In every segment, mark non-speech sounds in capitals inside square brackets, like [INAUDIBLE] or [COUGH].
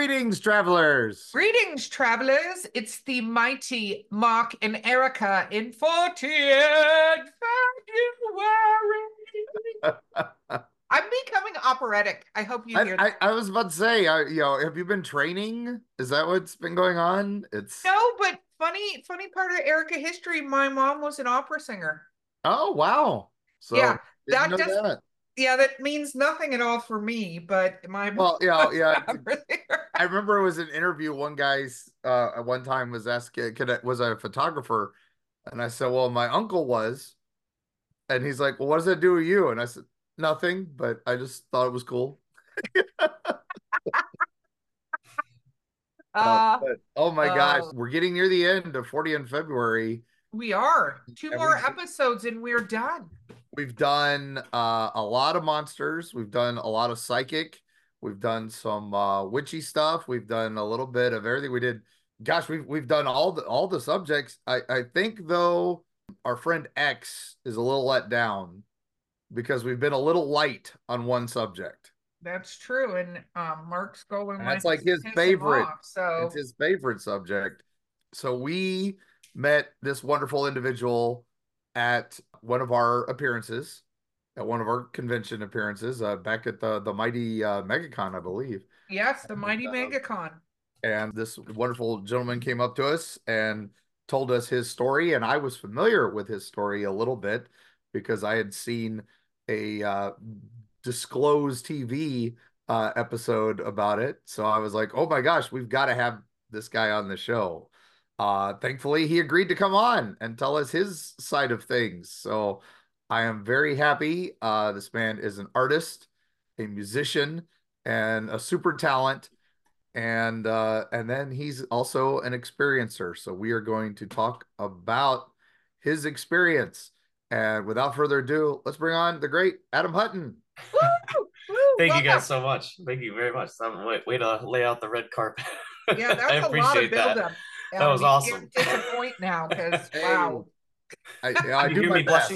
Greetings, travelers. Greetings, travelers. It's the mighty Mark and Erika in Fortean February. [LAUGHS] I'm becoming operatic. I hope you hear I, that. I, I was about to say, uh, you know, have you been training? Is that what's been going on? It's No, but funny, funny part of Erika history. My mom was an opera singer. oh wow. So Yeah, that just- that. Yeah, that means nothing at all for me. But my [LAUGHS] Well, yeah, yeah. [LAUGHS] I remember it was an interview. One guy's uh, at one time was asking, "Could I, was I a photographer?" And I said, "Well, my uncle was." And he's like, "Well, what does that do with you?" And I said, "Nothing, but I just thought it was cool." [LAUGHS] Uh, but, oh my gosh, uh, we're getting near the end of Fortean February. We are two more episodes and we're done. We've done uh, a lot of monsters. We've done a lot of psychic. We've done some uh, witchy stuff. We've done a little bit of everything. We did. Gosh, we've we've done all the all the subjects. I I think though our friend X is a little let down because we've been a little light on one subject. That's true. And um, Mark's going that's like his favorite. off, so It's his favorite subject. So we met this wonderful individual at one of our appearances, at one of our convention appearances, uh, back at the the mighty uh, MegaCon, I believe. yes, the mighty uh, MegaCon. And this wonderful gentleman came up to us and told us his story, and I was familiar with his story a little bit because I had seen a uh, DiscloseTV uh, episode about it. So I was like, "Oh my gosh, we've got to have this guy on the show." Uh, thankfully, he agreed to come on and tell us his side of things. So I am very happy. Uh, this man is an artist, a musician, and a super talent and uh and then he's also an experiencer so we are going to talk about his experience and without further ado let's bring on the great adam hutton Woo! Woo! [LAUGHS] Thank you guys so much. Thank you very much. Some way, way to lay out the red carpet. Yeah, [LAUGHS] I that's a lot of appreciate that. Buildup. That was you awesome. can't disappoint now because [LAUGHS] wow. i, [LAUGHS] I you do my best?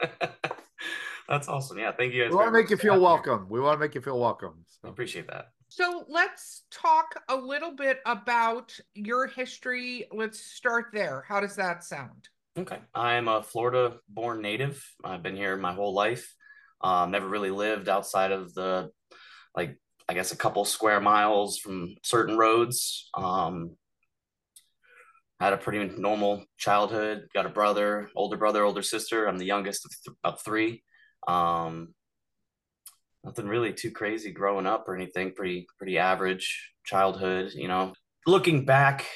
[LAUGHS] That's awesome. Yeah, thank you guys. we want to make you feel Yeah, welcome we want to make you feel welcome I appreciate that. So let's talk a little bit about your history. Let's start there. How does that sound? Okay. I'm a Florida born native. I've been here my whole life. Um, never really lived outside of the, like, I guess a couple square miles from certain roads. Um, had a pretty normal childhood. Got a brother, older brother, older sister. I'm the youngest of, th- of three. Um, nothing really too crazy growing up or anything. Pretty pretty average childhood. You know, looking back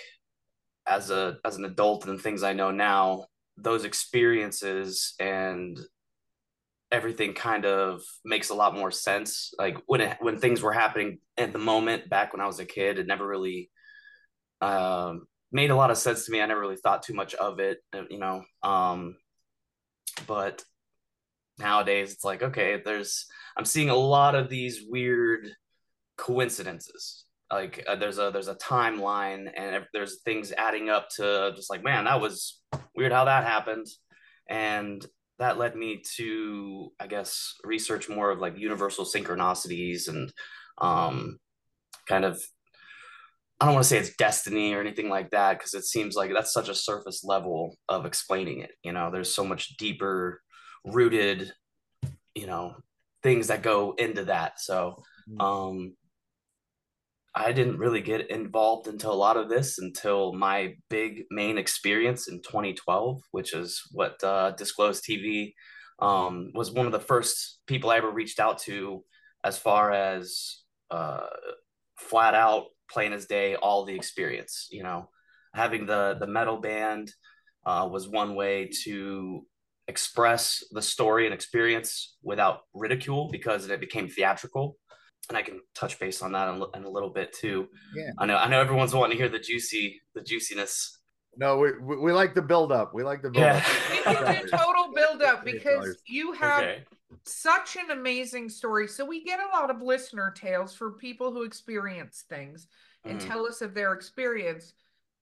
as a as an adult and things I know now, those experiences and everything kind of makes a lot more sense. Like when it, when things were happening at the moment back when I was a kid, it never really um, made a lot of sense to me. I never really thought too much of it, uh, you know. Um, but nowadays, it's like okay, there's I'm seeing a lot of these weird coincidences like uh, there's a there's a timeline and there's things adding up to just like man that was weird how that happened and that led me to i guess research more of like universal synchronicities and um kind of i don't want to say it's destiny or anything like that because it seems like that's such a surface level of explaining it you know? There's so much deeper rooted you know things that go into that so um I didn't really get involved into a lot of this until my big main experience in 2012, which is what uh, DiscloseTV um, was one of the first people I ever reached out to as far as uh, flat out plain as day all the experience. You know, having the the metal band uh, was one way to express the story and experience without ridicule because it became theatrical and I can touch base on that in, in a little bit too. Yeah. I know I know everyone's wanting to hear the juicy the juiciness. no we, we, we like the build up we like the build Yeah. up We can do total build up [LAUGHS] because you have Okay. Such an amazing story. So we get a lot of listener tales for people who experience things and Mhm. tell us of their experience.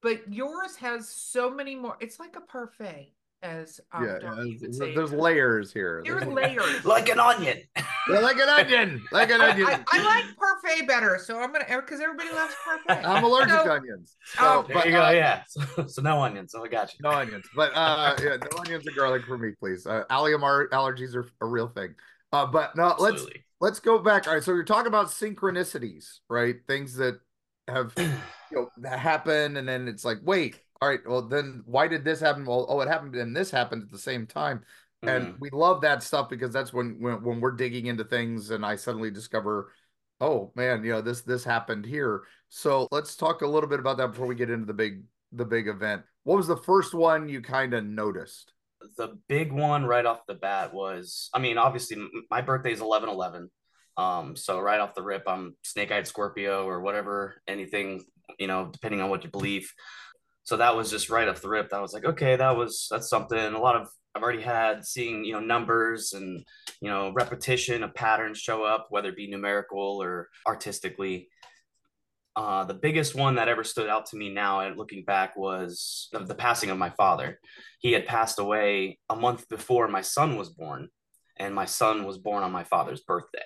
But yours has so many more. It's like a parfait. As um, yeah, yeah, say. there's layers here. There's There's- layers. [LAUGHS] like an onion. [LAUGHS] Yeah, like an onion, like an onion. I, I like parfait better, so I'm gonna because everybody loves parfait. I'm allergic So- to onions. Oh, So, there but, you go. uh, yeah. [LAUGHS] So, so no onions. So I got you. No onions, but uh, yeah, no onions and garlic for me, please. Uh, allium allergies are a real thing. Uh, but no, let's let's go back. All right, so you're talking about synchronicities, right? Things that have [CLEARS THROAT] you know that happen, and then it's like, wait, all right, well then why did this happen? Well, oh, it happened, and this happened at the same time, and Mhm. we love that stuff because that's when when when we're digging into things, and I suddenly discover. Oh man, you know this this happened here. So let's talk a little bit about that before we get into the big the big event. What was the first one you kind of noticed? the big one right off the bat was I mean, obviously m- my birthday is 11 11. Um, so right off the rip, I'm snake eyed Scorpio or whatever, anything, you know, depending on what you believe. So that was just right off the rip. I was like, okay, that was that's something. A lot of I've already had seeing, you know, numbers and you know, repetition of patterns show up, whether it be numerical or artistically. Uh, the biggest one that ever stood out to me now and looking back was the, the passing of my father. He had passed away a month before my son was born, and my son was born on my father's birthday,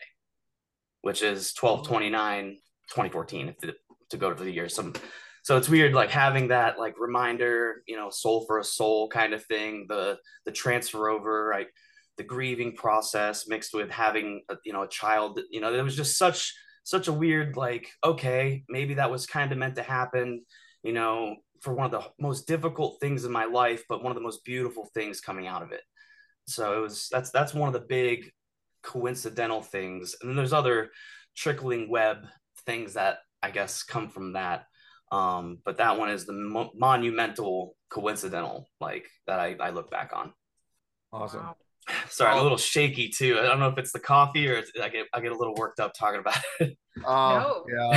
which is 12 29 2014, if the, to go to the year. Some, so it's weird, like having that like reminder, you know, soul for a soul kind of thing, the the transfer over, right? The grieving process mixed with having a, you know a child, you know, there was just such such a weird like okay maybe that was kind of meant to happen you know for one of the most difficult things in my life but one of the most beautiful things coming out of it so it was that's that's one of the big coincidental things and then there's other trickling web things that i guess come from that um but that one is the mo- monumental coincidental like that I, I look back on Awesome. Wow. [SIGHS] sorry i'm a Oh. little shaky too i don't know if it's the coffee or it's, i get i get a little worked up talking about it [LAUGHS] Oh, No.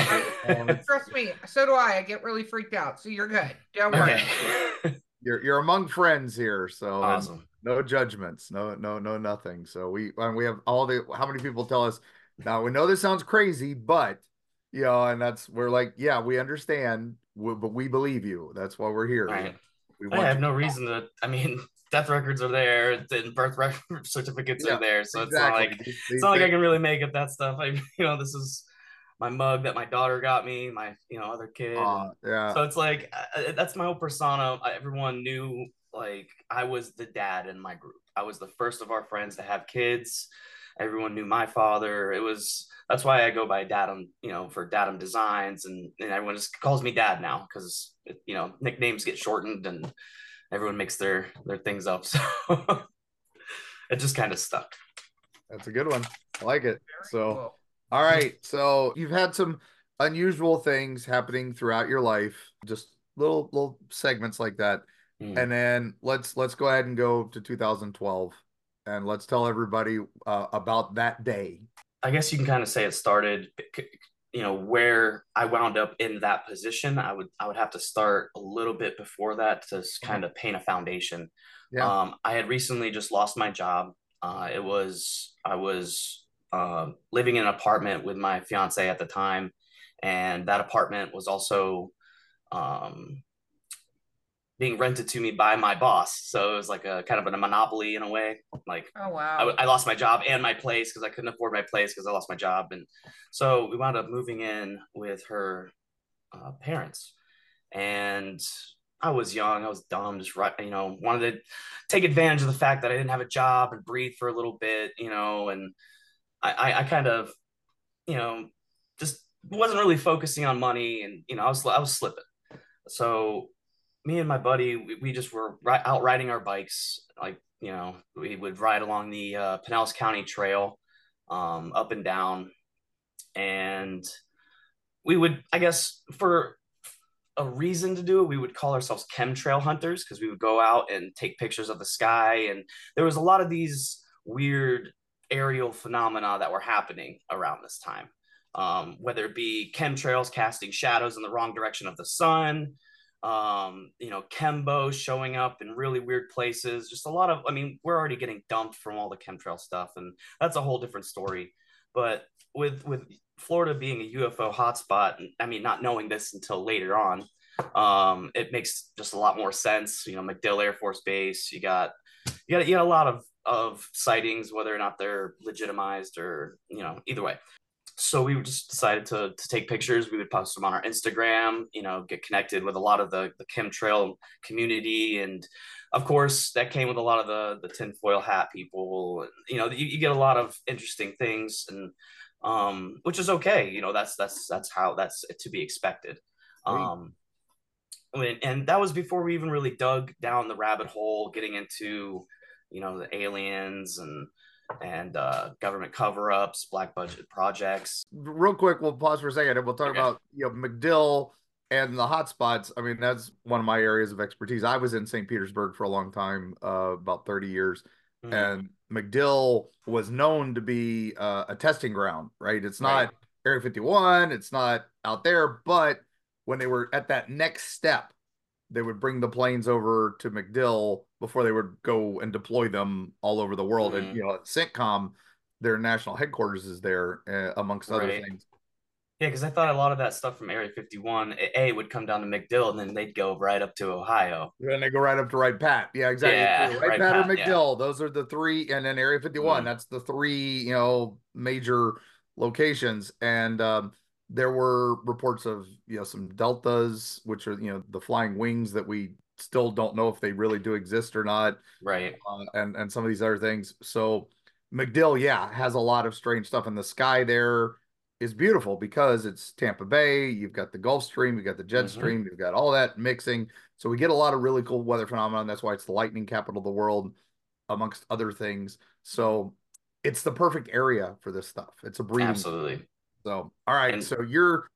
yeah. Um, [LAUGHS] Trust me, so do I. I get really freaked out. So you're good. Don't worry. okay [LAUGHS] you're you're among friends here, so awesome no judgments, no no no nothing. So we and we have all the how many people tell us now we know this sounds crazy, but you know, and that's we're like, yeah, we understand, we, but we believe you. That's why we're here. Right. We I have no reason to. I mean, [LAUGHS] death records are there, and birth record [LAUGHS] certificates Yeah, are there, so it's not like These- it's these not like I can really make up that stuff. [LAUGHS] I, you know, this is my mug that my daughter got me, my you know other kid. uh, yeah. so it's like uh, that's my whole persona. I- Everyone knew like I was the dad in my group. I was the first of our friends to have kids. Everyone knew my father. It was that's why I go by Dadam, you know, for Dadam Designs, and, and everyone just calls me Dad now because you know nicknames get shortened and everyone makes their their things up. [LAUGHS] So it just kind of stuck. That's a good one. I like it. Very So cool. All right. So you've had some unusual things happening throughout your life, just little little segments like that. Mm. And then let's let's go ahead and go to 2012 and let's tell everybody uh, about that day. I guess you can kind of say it started, you know, where I wound up in that position. I would I would have to start a little bit before that to kind of paint a foundation. Yeah. Um, I had recently just lost my job. Uh, it was I was um living in an apartment with my fiance at the time, and that apartment was also um, being rented to me by my boss. So it was like a kind of a monopoly in a way. Like Oh wow. I, I lost my job and my place because I couldn't afford my place because I lost my job, and so we wound up moving in with her uh, parents. And I was young, I was dumb, just right, you know, wanted to take advantage of the fact that I didn't have a job and breathe for a little bit, you know, and I, I, I kind of, you know, just wasn't really focusing on money, and you know, I was I was slipping. So me and my buddy, we, we just were ri- out riding our bikes, like you know, we would ride along the uh, Pinellas County Trail, um, up and down, and we would, I guess, for a reason to do it, we would call ourselves chemtrail hunters because we would go out and take pictures of the sky, and there was a lot of these weird aerial phenomena that were happening around this time. Um, whether it be chemtrails casting shadows in the wrong direction of the sun, um, you know, Kembo showing up in really weird places. Just a lot of, I mean, we're already getting dumped from all the chemtrail stuff, and that's a whole different story. But with with Florida being a UFO hotspot, I mean, not knowing this until later on, Um, it makes just a lot more sense. You know, MacDill Air Force Base. You got you got you got a lot of of sightings, whether or not they're legitimized or you know either way. So we just decided to to take pictures. We would post them on our Instagram. You know, get connected with a lot of the the chemtrail community, and of course that came with a lot of the the tinfoil hat people. You know, you, you get a lot of interesting things, and um, which is okay. You know, that's that's that's how that's to be expected. Um, and that was before we even really dug down the rabbit hole, getting into you know the aliens and and uh, government cover-ups, black budget projects. Real quick, we'll pause for a second and we'll talk okay. about you know MacDill and the hotspots. I mean, that's one of my areas of expertise. I was in St. Petersburg for a long time, uh, about thirty years, mm-hmm. and MacDill was known to be uh, a testing ground. Right? It's not right. Area 51. It's not out there, but when they were at that next step, they would bring the planes over to MacDill before they would go and deploy them all over the world. Mm-hmm. And you know, at CENTCOM, their national headquarters is there, uh, amongst other things. Yeah, because I thought a lot of that stuff from Area 51 A would come down to MacDill, and then they'd go right up to Ohio. And they go right up to Wright Pat. Yeah, exactly. Yeah, Wright, Pat, Pat, or MacDill. Yeah. Those are the three, and then Area 51. Mm-hmm. That's the three, you know, major locations. And um, there were reports of you know some deltas which are you know the flying wings that we still don't know if they really do exist or not right. uh, and and some of these other things. So macdill yeah has a lot of strange stuff in the sky there. Is beautiful because it's tampa bay. You've got the gulf stream you've got the jet mm-hmm. stream you've got all that mixing. So we get a lot of really cool weather phenomenon. That's why it's the lightning capital of the world amongst other things. So it's the perfect area for this stuff. It's a breeding absolutely. so, all right. And, so you're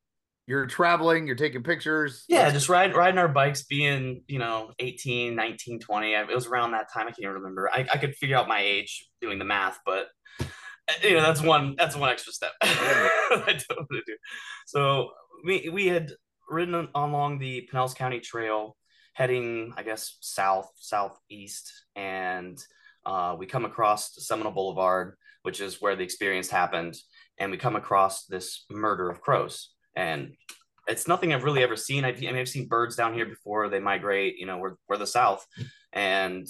you're traveling, you're taking pictures. Yeah, just riding riding our bikes, being, you know, 18, 19, 20. It was around that time. I can't remember. I, I could figure out my age doing the math, but you know, that's one that's one extra step [LAUGHS] I don't want to do. So we we had ridden along the Pinellas County Trail, heading, I guess, south, southeast, and uh, we come across Seminole Boulevard, which is where the experience happened and we come across this murder of crows and it's nothing I've really ever seen. I've, I mean, I've seen birds down here before they migrate, you know, we're, we're the South and,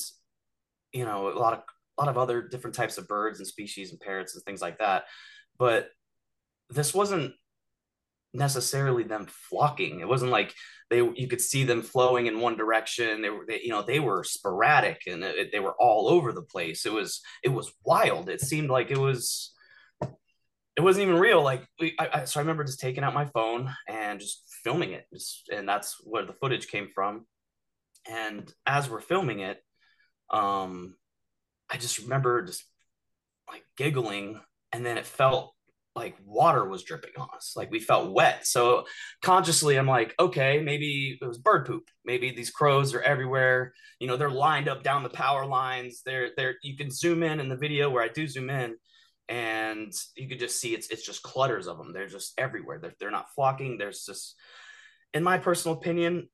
you know, a lot of, a lot of other different types of birds and species and parrots and things like that. But this wasn't necessarily them flocking. It wasn't like they, you could see them flowing in one direction. They were, they, you know, they were sporadic and it, they were all over the place. It was, it was wild. It seemed like it was, it wasn't even real. Like we, I, I, so I remember just taking out my phone and just filming it, just, and that's where the footage came from. And as we're filming it, um, I just remember just like giggling, and then it felt like water was dripping on us, like we felt wet. So consciously, I'm like, okay, maybe it was bird poop. Maybe these crows are everywhere. You know, they're lined up down the power lines. They're they're. You can zoom in in the video where I do zoom in and you could just see it's it's just clutters of them. They're just everywhere. They're, they're not flocking. There's just, in my personal opinion,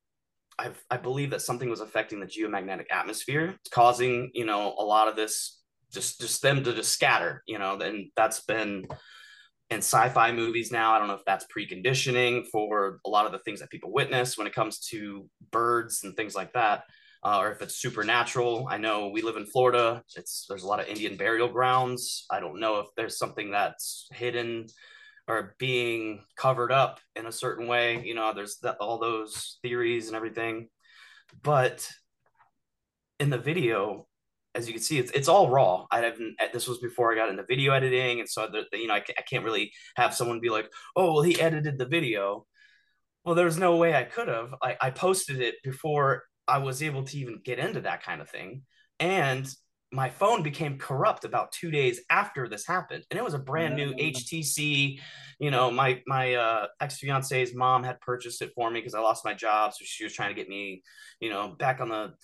I I believe that something was affecting the geomagnetic atmosphere, causing you know a lot of this just just them to just scatter. You know, and that's been in sci-fi movies now. I don't know if that's preconditioning for a lot of the things that people witness when it comes to birds and things like that uh, or if it's supernatural. I know we live in Florida. It's there's a lot of Indian burial grounds. I don't know if there's something that's hidden or being covered up in a certain way. You know, there's that, all those theories and everything. But in the video, as you can see, it's it's all raw. I haven't. This was before I got into video editing, and so the, the, you know I, I can't really have someone be like, "Oh, well, he edited the video." Well, there's no way I could have. I, I posted it before I was able to even get into that kind of thing. And my phone became corrupt about two days after this happened. And it was a brand new htc you know my my uh, ex-fiance's mom had purchased it for me because i lost my job. So she was trying to get me you know back on the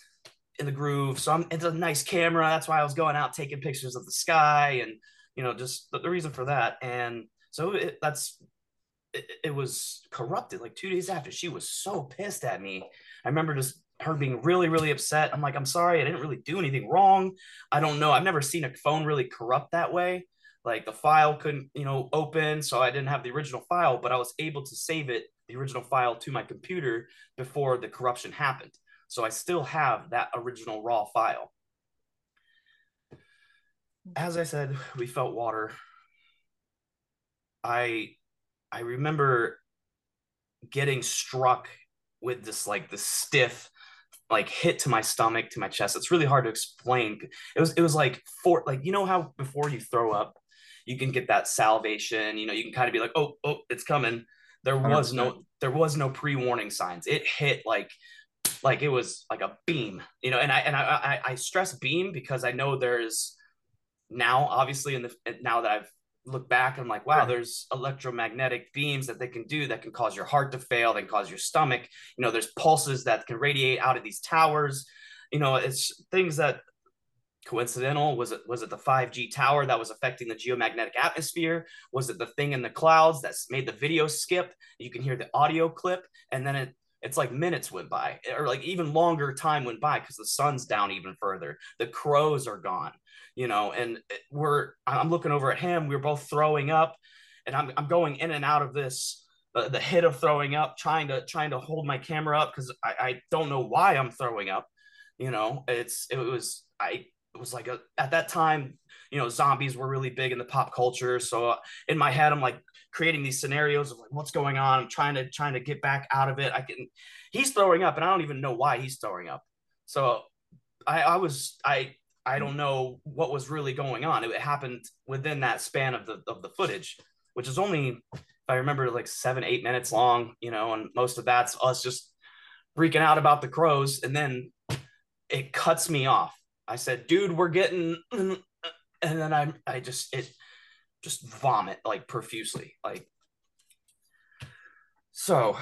in the groove. So I'm, it's a nice camera. That's why i was going out taking pictures of the sky and you know just the, the reason for that. And so it, that's it, it was corrupted like two days after. She was so pissed at me. I remember just her being really, really upset. I'm like, I'm sorry, I didn't really do anything wrong. I don't know. I've never seen a phone really corrupt that way. Like the file couldn't, you know, open, so I didn't have the original file, but I was able to save it, the original file to my computer before the corruption happened. So I still have that original raw file. As I said, we felt water. I I remember getting struck with this like the stiff like hit to my stomach to my chest. It's really hard to explain. It was it was like for like you know how before you throw up you can get that salivation you know you can kind of be like oh oh it's coming. There was 100%. no there was no pre-warning signs. It hit like like it was like a beam you know and i and i i, I stress beam because i know there's now obviously in the now that i've look back and I'm like, wow, there's electromagnetic beams that they can do that can cause your heart to fail, can cause your stomach. You know, there's pulses that can radiate out of these towers. You know, it's things that coincidental was it was it the 5g tower that was affecting the geomagnetic atmosphere was it the thing in the clouds that made the video skip you can hear the audio clip and then it it's like minutes went by or like even longer time went by because the sun's down even further the crows are gone you know, and we're I'm looking over at him. We are both throwing up, and I'm I'm going in and out of this uh, the hit of throwing up, trying to trying to hold my camera up because I, I don't know why I'm throwing up. You know, it's it was I it was like a, at that time, you know, zombies were really big in the pop culture. So uh, in my head, I'm like creating these scenarios of like what's going on. I'm trying to trying to get back out of it. I can. He's throwing up, and I don't even know why he's throwing up. So I, I was I I don't know what was really going on. It happened within that span of the of the footage, which is only, if I remember, like seven eight minutes long. You know, and most of that's us just freaking out about the crows, and then it cuts me off. I said, "Dude, we're getting," [LAUGHS] and then I I just it just vomit like profusely, like. So,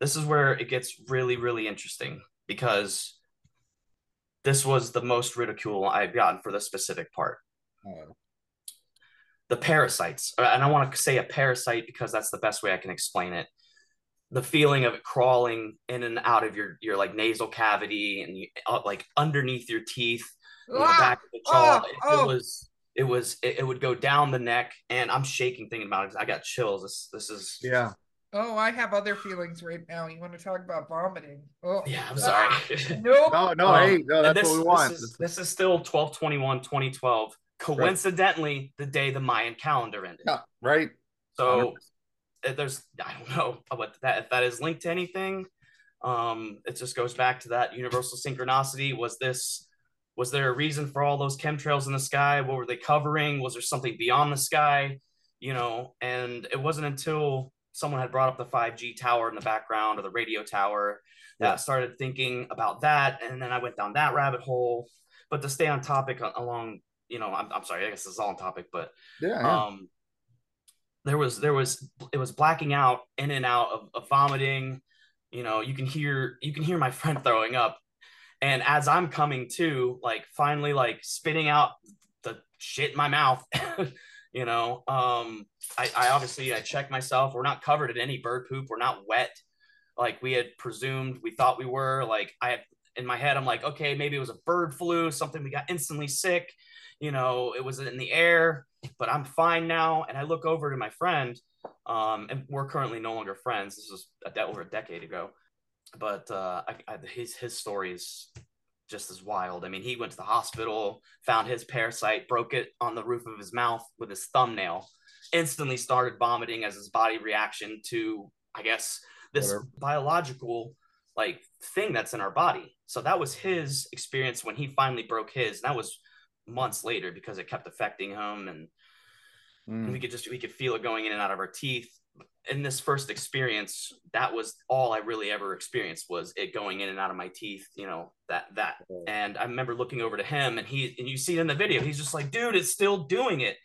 this is where it gets really really interesting because this was the most ridicule I've gotten for this specific part. Oh. The parasites, uh, and I want to say a parasite because that's the best way I can explain it. The feeling of it crawling in and out of your your like nasal cavity and you, uh, like underneath your teeth, ah, the back of the jaw. Oh, it, oh. it, was it was it, it, would go down the neck, and I'm shaking thinking about it. I got chills. This this is yeah. Oh, I have other feelings right now. You want to talk about vomiting? Oh, yeah, I'm sorry. [LAUGHS] nope. No, no, um, hey, no, that's this, what we want. This is, this is still 12 21 2012. Coincidentally, right. the day the Mayan calendar ended. Yeah, right. So 100%. there's, I don't know what that, if that is linked to anything. Um, it just goes back to that universal synchronicity. Was this, was there a reason for all those chemtrails in the sky? What were they covering? Was there something beyond the sky? You know, and it wasn't until someone had brought up the 5G tower in the background or the radio tower that yeah. started thinking about that. And then I went down that rabbit hole. But to stay on topic along, you know, I'm, I'm sorry, I guess it's all on topic, but yeah, yeah. um, there was, there was, it was blacking out in and out of, of vomiting. You know, you can hear, you can hear my [LAUGHS] friend throwing up. And as I'm coming to, like, finally, like, spitting out the shit in my mouth, [LAUGHS] you know um I, I obviously i checked myself. We're not covered in any bird poop. We're not wet. Like we had presumed we thought we were. Like i in my head i'm like okay maybe it was a bird flu something we got instantly sick you know it was in the air but i'm fine now. And i look over to my friend um and we're currently no longer friends. This was a de- over a decade ago but uh I, I, his his story is just as wild. I mean, he went to the hospital, found his parasite, broke it on the roof of his mouth with his thumbnail, instantly started vomiting as his body reaction to, I guess, this Whatever. biological like thing that's in our body. So that was his experience when he finally broke his. And That was months later because it kept affecting him and, mm. and we could just we could feel it going in and out of our teeth in this first experience, that was all I really ever experienced was it going in and out of my teeth, you know, that, that. And I remember looking over to him and he, and you see it in the video, he's just like, dude, it's still doing it.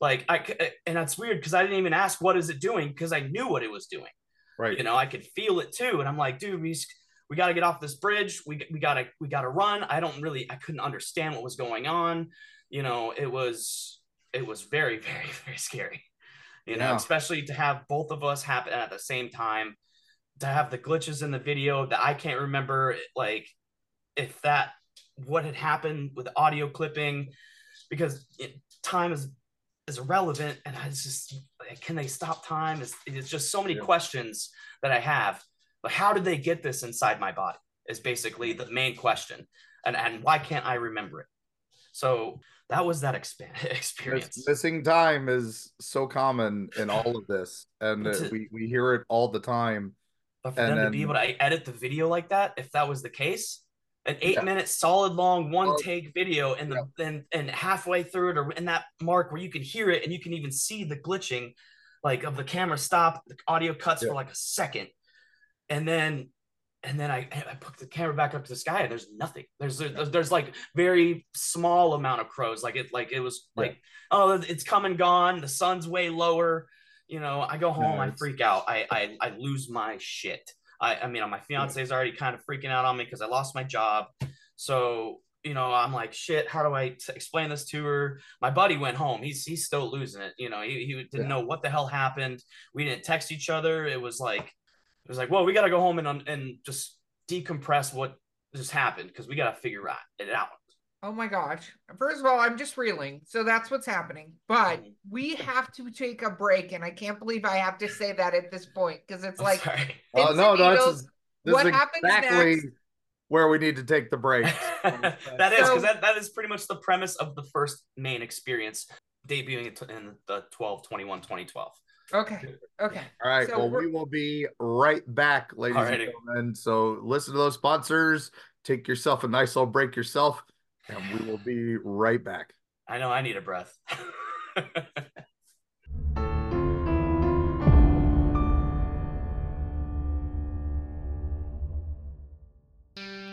Like I, and that's weird because I didn't even ask what is it doing because I knew what it was doing. Right. You know, I could feel it too. And I'm like, dude, we, we got to get off this bridge. We, we gotta, we gotta run. I don't really, I couldn't understand what was going on. You know, it was, it was very, [LAUGHS] very, very scary you know, yeah. especially to have both of us happen at the same time, to have the glitches in the video that I can't remember, like if that what had happened with audio clipping, because it, time is is irrelevant. And I just, can they stop time? It's, it's just so many Yeah. questions that I have. But how did they get this inside my body? Is basically the main question. And, and why can't I remember it? So that was that [LAUGHS] Miss- experience. Missing time is so common in all of this, and a- we we hear it all the time. But for And them to be able to edit the video like that, if that was the case, an eight Yeah. minute solid long one Well, take video and the and, and halfway through it or in that mark where you can hear it and you can even see the glitching like of the camera stop, the audio cuts Yeah. for like a second. And then and then I, I put the camera back up to the sky and there's nothing. There's there's, there's like very small amount of crows. Like it like it was Yeah. like, oh, it's come and gone. The sun's way lower. You know, I go home, I freak out. I, I I lose my shit. I I mean, my fiance is already kind of freaking out on me because I lost my job. So you know, I'm like, shit. How do I t- explain this to her? My buddy went home. He's he's still losing it. You know, he, he didn't Yeah. know what the hell happened. We didn't text each other. It was like it was like, well, we got to go home and and just decompress what just happened because we got to figure out it out. Oh my gosh. First of all, I'm just reeling. So that's what's happening. But Mhm. we have to take a break. And I can't believe I have to say that at this point because it's I'm like, sorry. Oh no, and no, needles. this is, this What is happens exactly next? where we need to take the break. [LAUGHS] that is So- because that, that is pretty much the premise of the first main experience debuting in the 12 21 2012 okay. Okay. All right. So well, we're- we will be right back, ladies and gentlemen. So listen to those sponsors. Take yourself a nice little break yourself, and we will be right back. i know i need a breath [LAUGHS]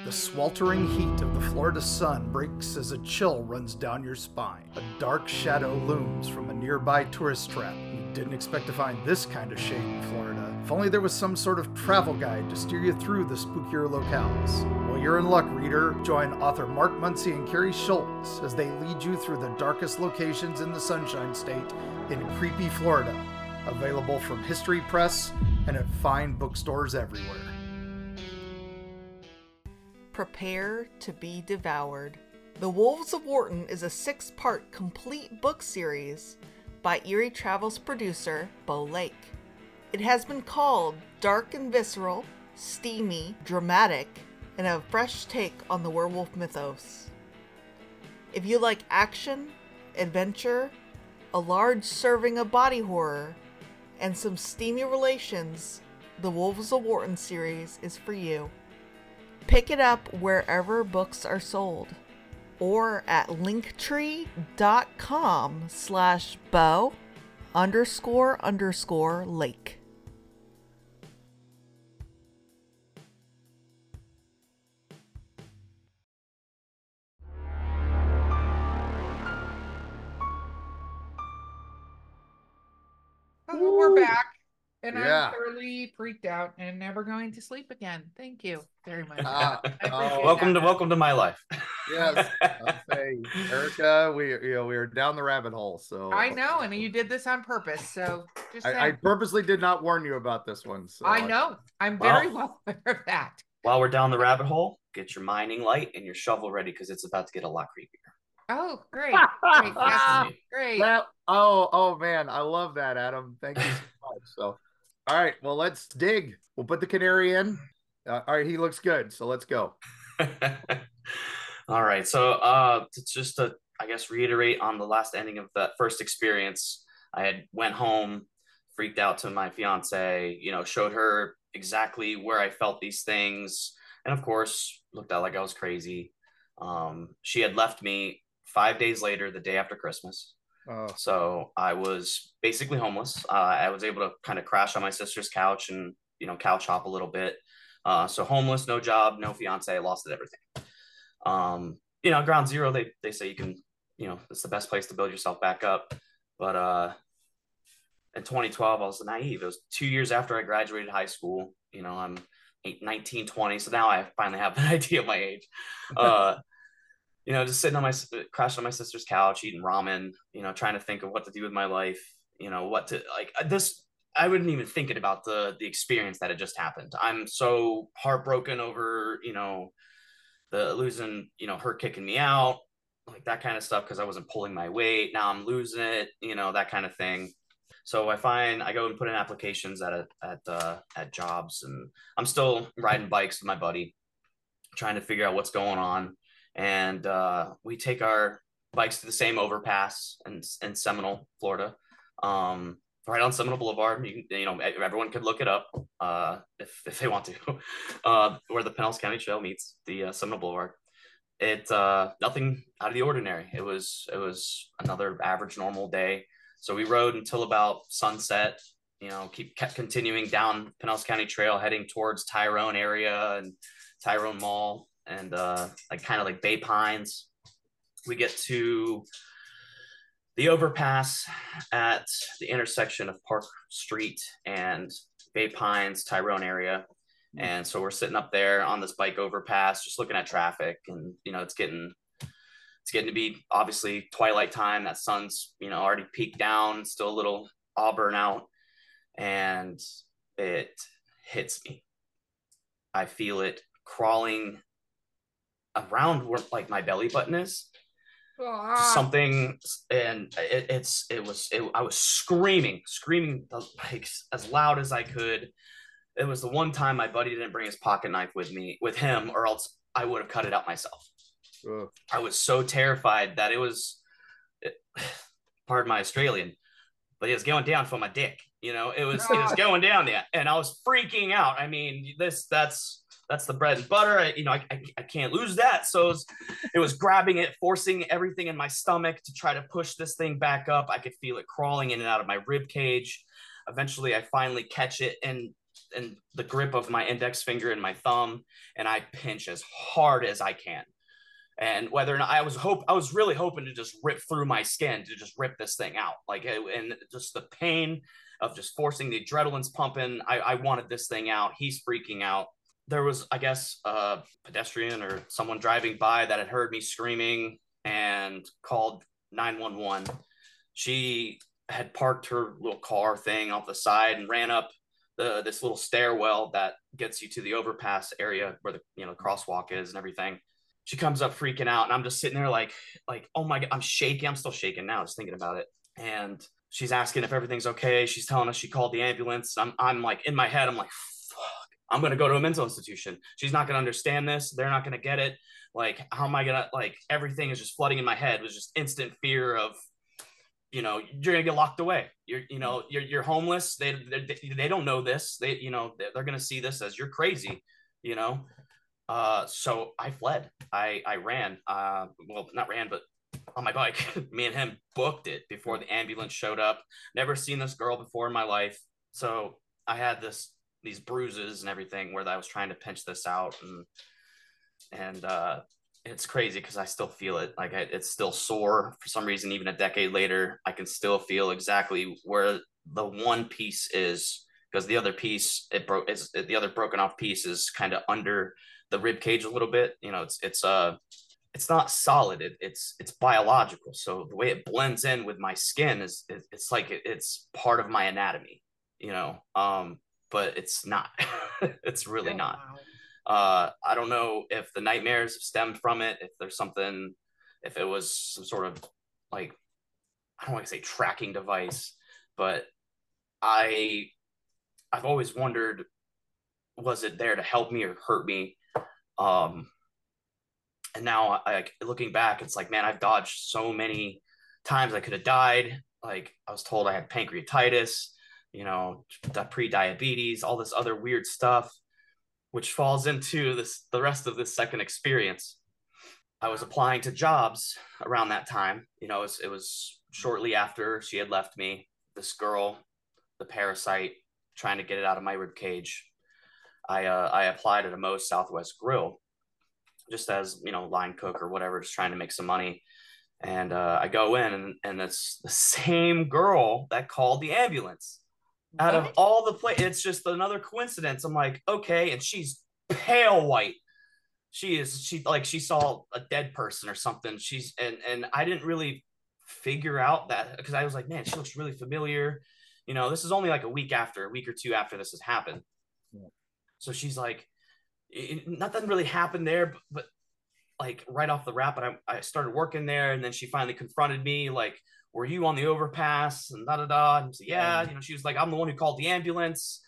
The sweltering heat of the Florida sun breaks as a chill runs down your spine. A dark shadow looms from a nearby tourist trap. Didn't expect to find this kind of shade in Florida. If only there was some sort of travel guide to steer you through the spookier locales. Well, you're in luck, reader. Join author Mark Muncy and Kari Schultz as they lead you through the darkest locations in the Sunshine State in creepy Florida. Available from History Press and at fine bookstores everywhere. Prepare to be devoured. The Wolves of Wharton is a six part complete book series by Eerie Travels producer Beau Lake. It has been called dark and visceral, steamy, dramatic, and a fresh take on the werewolf mythos. If you like action, adventure, a large serving of body horror, and some steamy relations, the Wolves of Wharton series is for you. Pick it up wherever books are sold or at linktree.com slash beau underscore underscore lake. We're back. And Yeah. I'm thoroughly freaked out and never going to sleep again. Thank you very much. Ah, [LAUGHS] I oh, appreciate oh, welcome to that. welcome to my life Yes, [LAUGHS] I'll say, Erika, we you know we are down the rabbit hole. So I know, and you did this on purpose. So just I, I saying. purposely did not warn you about this one. So I know. I'm Wow. very well [LAUGHS] aware of that. while we're down the rabbit hole get your mining light and your shovel ready because it's about to get a lot creepier Oh, great. Great. Yes, great. That, oh, oh man, I love that, Adam. Thank you so much. So, all right, well, let's dig. We'll put the canary in. Uh, all right, he looks good. So let's go. [LAUGHS] All right. So uh just to I guess reiterate on the last ending of that first experience, I had went home, freaked out to my fiance, you know, showed her exactly where I felt these things, and of course, looked out like I was crazy. Um, she had left me five days later, the day after Christmas. Oh, So I was basically homeless. Uh, I was able to kind of crash on my sister's couch and you know couch hop a little bit. Uh, so homeless, no job, no fiance, lost it everything. Um, you know, ground zero. They they say you can, you know, it's the best place to build yourself back up. But uh, in 2012, I was naive. It was two years after I graduated high school. You know, I'm eight, 19, 20. So now I finally have an [LAUGHS] idea of my age. Uh, you know, just sitting on my crashing on my sister's couch, eating ramen. You know, trying to think of what to do with my life. You know, what to like this. I wouldn't even thinking about the the experience that had just happened. I'm so heartbroken over you know the losing you know her kicking me out. like that kind of stuff because I wasn't pulling my weight. Now I'm losing it, you know, that kind of thing. So I find I go and put in applications at a, at uh, at jobs, and I'm still riding bikes with my buddy, trying to figure out what's going on. And uh, we take our bikes to the same overpass in, in Seminole, Florida, um, right on Seminole Boulevard. You, you know, everyone could look it up uh, if, if they want to, [LAUGHS] uh, where the Pinellas County Trail meets the uh, Seminole Boulevard. It uh, nothing out of the ordinary. It was it was another average normal day. So we rode until about sunset. You know, keep kept continuing down Pinellas County Trail, heading towards Tyrone area and Tyrone Mall, and uh, like kind of like Bay Pines. We get to the overpass at the intersection of Park Street and Bay Pines, Tyrone area. And so we're sitting up there on this bike overpass, just looking at traffic, and you know it's getting it's getting to be obviously twilight time. That sun's you know already peaked down, still a little auburn out, and it hits me. I feel it crawling around where like my belly button is. Something, and it, it's it was it, I was screaming, screaming like as loud as I could. It was the one time my buddy didn't bring his pocket knife with me with him, or else I would have cut it out myself. Ugh. I was so terrified that it was, it, [SIGHS] pardon my Australian, but it was going down for my dick. You know, it was it was going down there, and I was freaking out. I mean, this that's that's the bread and butter. I, you know, I, I, I can't lose that. So it was, it was grabbing it, forcing everything in my stomach to try to push this thing back up. I could feel it crawling in and out of my rib cage. Eventually, I finally catch it and in the grip of my index finger and my thumb, and I pinch as hard as I can and whether or not I was hope I was really hoping to just rip through my skin to just rip this thing out, like and just the pain of just forcing the adrenaline's pumping. I, I wanted this thing out. He's freaking out. There was, I guess, a pedestrian or someone driving by that had heard me screaming and called 911. She had parked her little car thing off the side and ran up the this little stairwell that gets you to the overpass area where the you know crosswalk is and everything. She comes up freaking out and i'm just sitting there like like oh my god i'm shaking. I'm still shaking now just thinking about it. And she's asking if everything's okay. She's telling us she called the ambulance. I'm, I'm like in my head i'm like i'm gonna go to a mental institution she's not gonna understand this they're not gonna get it like how am i gonna like everything is just flooding in my head was just instant fear of you know you're gonna get locked away you're you know you're, you're homeless they, they they don't know this they you know they're, they're gonna see this as you're crazy you know uh, so I fled. I I ran. Uh, well, not ran, but on my bike. [LAUGHS] Me and him booked it before the ambulance showed up. Never seen this girl before in my life, so I had this these bruises and everything where I was trying to pinch this out, and and uh, it's crazy because I still feel it. Like I, it's still sore for some reason. Even a decade later, I can still feel exactly where the one piece is because the other piece it broke is the other broken off piece is kind of under the rib cage a little bit. You know, it's it's uh it's not solid. It, it's it's biological. So the way it blends in with my skin is it, it's like it, it's part of my anatomy. You know, um, but it's not. [LAUGHS] it's really Oh, not. wow. Uh, I don't know if the nightmares stemmed from it. If there's something, if it was some sort of like I don't want to say tracking device, but I I've always wondered was it there to help me or hurt me um and now I, I looking back it's like man i've dodged so many times i could have died like i was told i had pancreatitis you know pre-diabetes all this other weird stuff which falls into this the rest of this second experience i was applying to jobs around that time you know it was, it was shortly after she had left me this girl the parasite trying to get it out of my rib cage I uh, I applied at a Moe's Southwest Grill, just as you know, line cook or whatever, just trying to make some money. And uh, I go in, and, and it's the same girl that called the ambulance. Out of all the play, it's just another coincidence. I'm like, okay, and she's pale white. She is she like she saw a dead person or something. She's and and I didn't really figure out that because I was like, man, she looks really familiar. You know, this is only like a week after, a week or two after this has happened. So she's like, it- nothing really happened there, but, but like right off the rap, but I, I started working there, and then she finally confronted me like, "Were you on the overpass?" and da da da. And so, yeah, you know, she was like, "I'm the one who called the ambulance."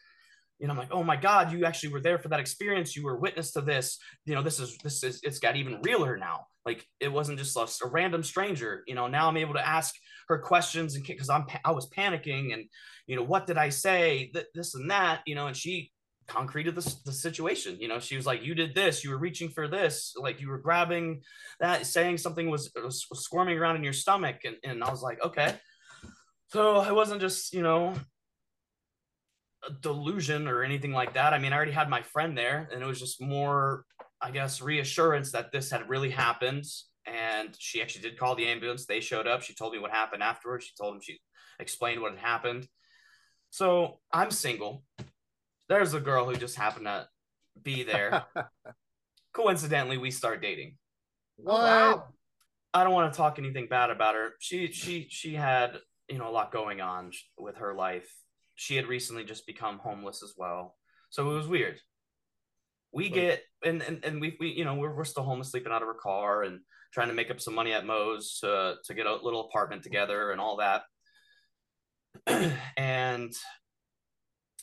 You know, I'm like, "Oh my god, you actually were there for that experience. You were witness to this. You know, this is this is it's got even realer now. Like it wasn't just a, a random stranger. You know, now I'm able to ask her questions and because I'm I was panicking and you know what did I say Th- this and that. You know, and she concreted the, the situation. You know she was like you did this you were reaching for this like you were grabbing that saying something was, uh, was, was squirming around in your stomach and, and i was like okay. So it wasn't just you know a delusion or anything like that. I mean i already had my friend there and it was just more i guess reassurance that this had really happened and she actually did call the ambulance. They showed up. She told me what happened afterwards. She told him she explained what had happened. So i'm single there's a girl who just happened to be there. [LAUGHS] Coincidentally, we start dating. what? Wow. I don't want to talk anything bad about her. She she she had you know a lot going on with her life. She had recently just become homeless as well, so it was weird. We get and and, and we, we you know we're, we're still homeless, sleeping out of her car and trying to make up some money at Moe's to to get a little apartment together and all that. [CLEARS THROAT] and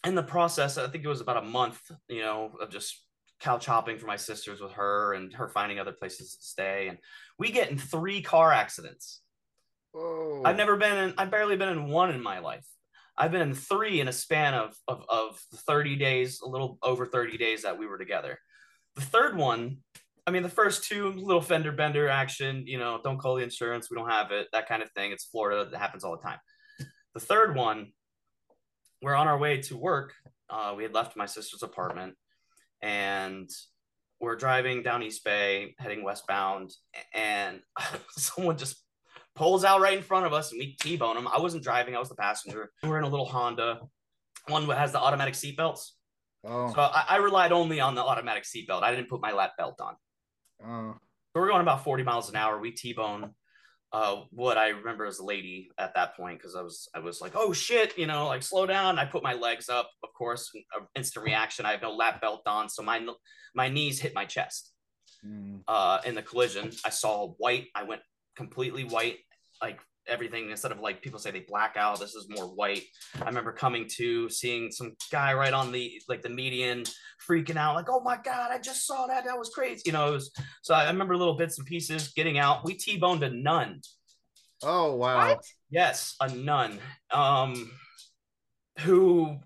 in the process, I think it was about a month, you know, of just couch hopping for my sisters with her and her finding other places to stay. And we get in three car accidents. Whoa. I've never been in, I've barely been in one in my life. I've been in three in a span of, of, of 30 days, a little over 30 days that we were together. The third one, I mean, the first two, little fender bender action, you know, don't call the insurance, we don't have it, that kind of thing. It's Florida, that happens all the time. The third one, we're on our way to work. Uh, we had left my sister's apartment and we're driving down East Bay, heading westbound, and [LAUGHS] someone just pulls out right in front of us and we T-bone them. I wasn't driving, I was the passenger. We're in a little Honda, one that has the automatic seatbelts. Oh, So I, I relied only on the automatic seatbelt. I didn't put my lap belt on. oh. So we're going about 40 miles an hour. We T-bone uh, what I remember as a lady at that point because I was I was like, oh shit, you know, like slow down. I put my legs up, of course, uh, instant reaction. I have no lap belt on, so my my knees hit my chest. Mm. Uh, in the collision, I saw white. I went completely white, like everything. Instead of like people say they black out, this is more white. I remember coming to seeing some guy right on the like the median, freaking out, like, oh my god, I just saw that. That was crazy. You know, it was. So I remember little bits and pieces getting out. We t-boned a nun. Oh wow. What? Yes, a nun. Um, who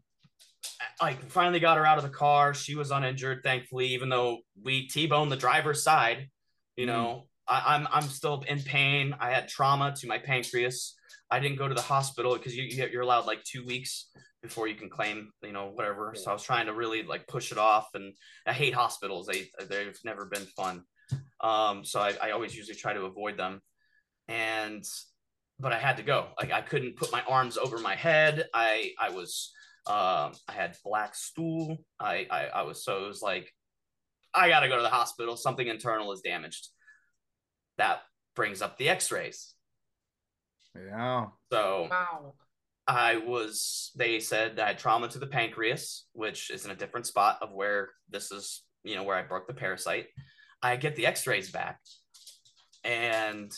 like finally got her out of the car. She was uninjured, thankfully, even though we T-boned the driver's side. You know, I, I'm I'm still in pain. I had trauma to my pancreas. I didn't go to the hospital because you you- you're allowed like two weeks before you can claim, you know, whatever. So I was trying to really like push it off, and I hate hospitals. They they've never been fun. Um, so I, I always usually try to avoid them. And but I had to go. Like I couldn't put my arms over my head. I I was um I had black stool. I I, I was so it was like I gotta go to the hospital. Something internal is damaged. That brings up the X-rays. Yeah. So Wow. I was, they said that I had trauma to the pancreas, which is in a different spot of where this is, you know, where I broke the parasite. I get the x rays back and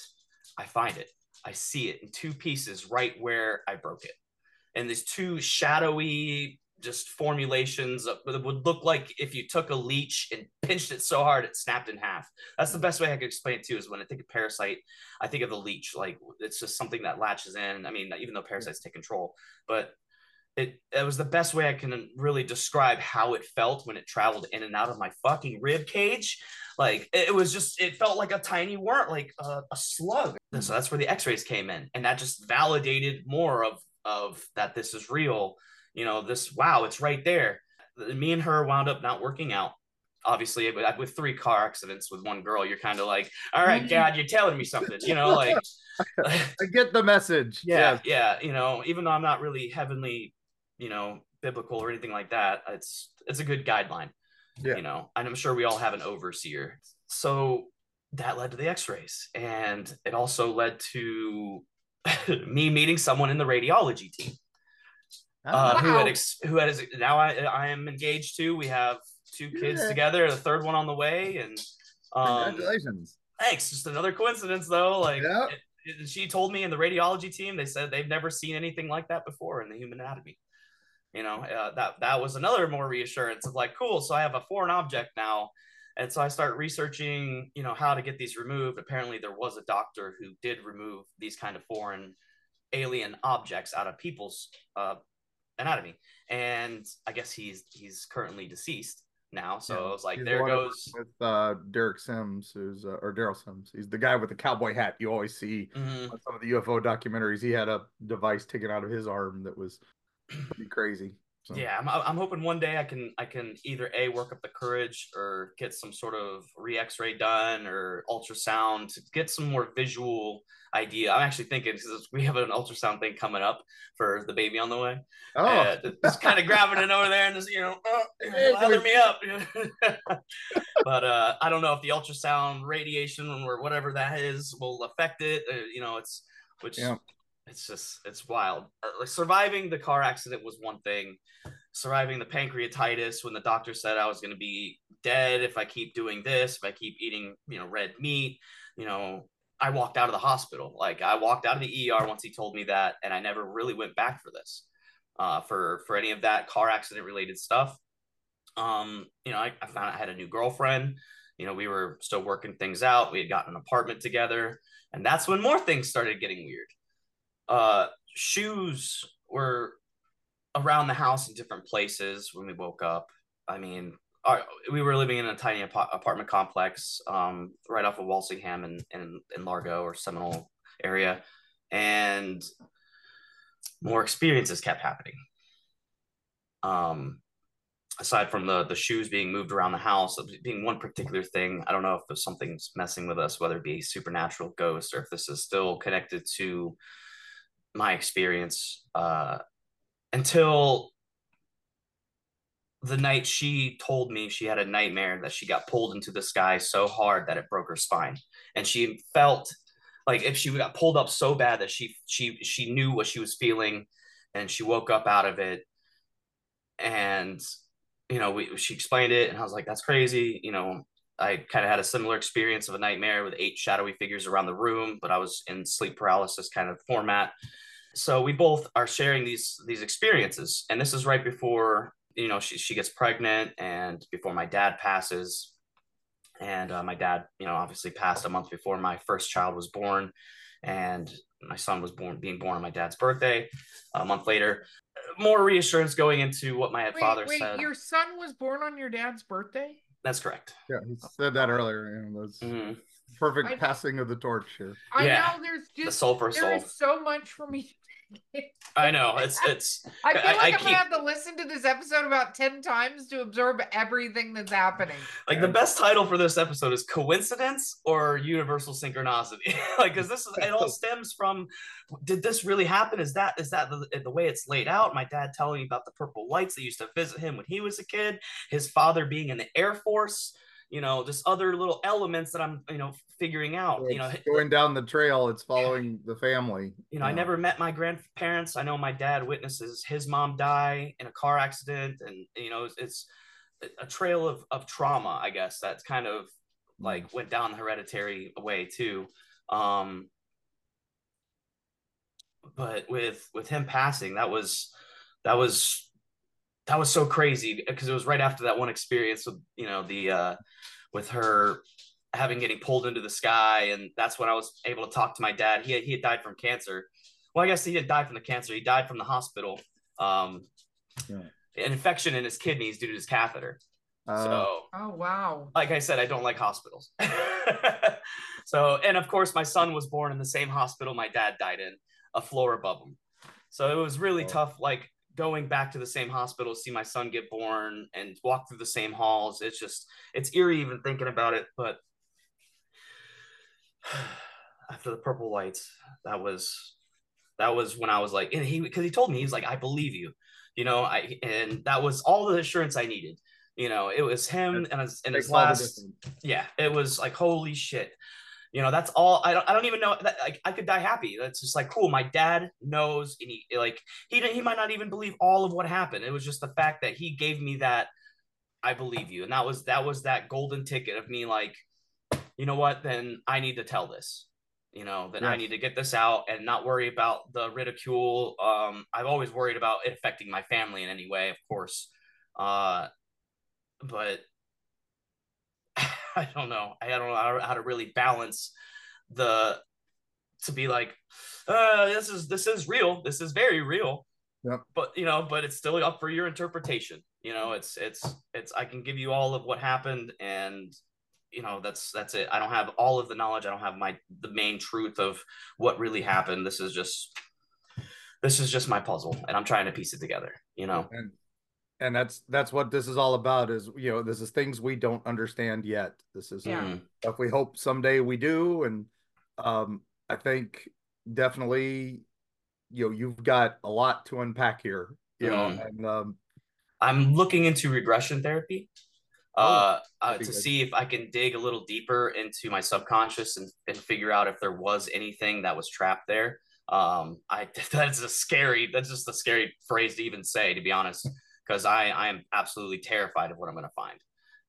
I find it. I see it in two pieces right where I broke it. And these two shadowy, just formulations that would look like if you took a leech and pinched it so hard it snapped in half. That's the best way I could explain it too. Is when I think of parasite, I think of the leech. Like it's just something that latches in. I mean, even though parasites take control, but it it was the best way I can really describe how it felt when it traveled in and out of my fucking rib cage. Like it, it was just, it felt like a tiny worm, like a, a slug. And so that's where the X-rays came in, and that just validated more of of that this is real. You know, this wow, it's right there. Me and her wound up not working out obviously with, uh, with three car accidents with one girl you're kind of like all right mm-hmm. God, you're telling me something you know like [LAUGHS] I get the message. [LAUGHS] yeah yeah you know even though i'm not really heavenly you know biblical or anything like that it's it's a good guideline Yeah. you know and i'm sure we all have an overseer so that led to the x-rays and it also led to [LAUGHS] me meeting someone in the radiology team uh, who had ex- who had now I I am engaged to. We have two kids Yeah. together, the third one on the way, and Um, Congratulations. thanks. Just another coincidence, though. Like Yeah. it- it- she told me in the radiology team, they said they've never seen anything like that before in the human anatomy. You know, uh, that that was another more reassurance of like, cool. So I have a foreign object now, and so I start researching, you know, how to get these removed. Apparently, there was a doctor who did remove these kind of foreign alien objects out of people's uh, anatomy, and I guess he's he's currently deceased now. So Yeah. I was like, there goes. with uh, Derek Sims, who's uh, or Derrel Sims. He's the guy with the cowboy hat you always see Mhm. on some of the UFO documentaries. He had a device taken out of his arm that was pretty crazy. So. yeah I'm, I'm hoping one day i can i can either a work up the courage or get some sort of re-x-ray done or ultrasound to get some more visual idea. I'm actually thinking because we have an ultrasound thing coming up for the baby on the way. Oh, uh, just kind of grabbing it over there and just you know uh, lather me up. [LAUGHS] But uh i don't know if the ultrasound radiation or whatever that is will affect it uh, you know it's which Yeah. It's just it's wild. Uh, like surviving the car accident was one thing. Surviving the pancreatitis when the doctor said i was going to be dead if i keep doing this if i keep eating you know red meat you know i walked out of the hospital. Like i walked out of the er once he told me that and i never really went back for this uh, for for any of that car accident related stuff. Um you know I, I found i had a new girlfriend. You know we were still working things out. We had gotten an apartment together. And that's when more things started getting weird uh shoes were around the house in different places when we woke up. I mean our, we were living in a tiny ap- apartment complex um right off of walsingham in, in in largo or seminole area. And more experiences kept happening. Um aside from the the shoes being moved around the house being one particular thing. I don't know if there's something's messing with us whether it be supernatural ghost or if this is still connected to my experience uh until the night she told me she had a nightmare that she got pulled into the sky so hard that it broke her spine. And she felt like if she got pulled up so bad that she she she knew what she was feeling and she woke up out of it. And you know we, she explained it and i was like that's crazy you know. I kind of had a similar experience of a nightmare with eight shadowy figures around the room but i was in sleep paralysis kind of format so we both are sharing these these experiences and this is right before you know she, she gets pregnant and before my dad passes and uh, my dad you know obviously passed a month before my first child was born and my son was born being born on my dad's birthday a month later more reassurance going into what my Wait, father wait, said your son was born on your dad's birthday? that's correct Yeah, he said that earlier. You know, that's Mhm. perfect I- passing of the torch here. I Yeah. know there's the just soul for there soul is so much for me. [LAUGHS] i know it's it's I feel I- like I I, am keep- gonna have to listen to this episode about ten times to absorb everything that's happening. like the best title for this episode is coincidence or universal synchronicity? [LAUGHS] Like because this is it all [LAUGHS] stems from did this really happen? Is that is that the, the way it's laid out? My dad telling me about the purple lights. That used to visit him when he was a kid. His father being in the air force you know just other little elements that i'm you know figuring out So you know going down the trail, it's following the family. you know, I never met my grandparents. I know my dad witnesses his mom die in a car accident, and you know, it's, it's a trail of of trauma, I guess. That's kind of like went down the hereditary way too. Um, but with with him passing, that was that was that was so crazy because it was right after that one experience with you know the uh with her having getting pulled into the sky and that's when i was able to talk to my dad he had, he had died from cancer well i guess he didn't die from the cancer he died from the hospital um Yeah. an infection in his kidneys due to his catheter Uh, so Oh wow. like i said i don't like hospitals [LAUGHS] so and of course my son was born in the same hospital my dad died in a floor above him so it was really Oh. tough like going back to the same hospital see my son get born and walk through the same halls it's just it's eerie even thinking about it but [SIGHS] after the purple lights that was that was when i was like and he because he told me he was like i believe you you know i and that was all the assurance i needed you know it was him and his, and his makes all the last yeah it was like holy shit you know that's all i don't, I don't even know that like i could die happy that's just like cool my dad knows and he like he didn't he might not even believe all of what happened it was just the fact that he gave me that i believe you and that was that was that golden ticket of me like you know what? Then I need to tell this. You know, then I need to get this out and not worry about the ridicule. Um, I've always worried about it affecting my family in any way, of course. Uh, but I don't know. I don't know how, how to really balance the to be like, uh, this is this is real. This is very real. Yep. But you know, but it's still up for your interpretation. You know, it's it's it's I can give you all of what happened and you know that's that's it. I don't have all of the knowledge. I don't have my the main truth of what really happened. This is just this is just my puzzle and I'm trying to piece it together, you know. and and that's that's what this is all about is you know this is things we don't understand yet this is Yeah. Mm. stuff we hope someday we do and um i think definitely you know you've got a lot to unpack here you know Mhm. and um I'm looking into regression therapy Oh, uh, uh, to see if I can dig a little deeper into my subconscious and, and figure out if there was anything that was trapped there. Um, I [LAUGHS] that's a scary. That's just a scary phrase to even say, to be honest, because I I am absolutely terrified of what I'm going to find,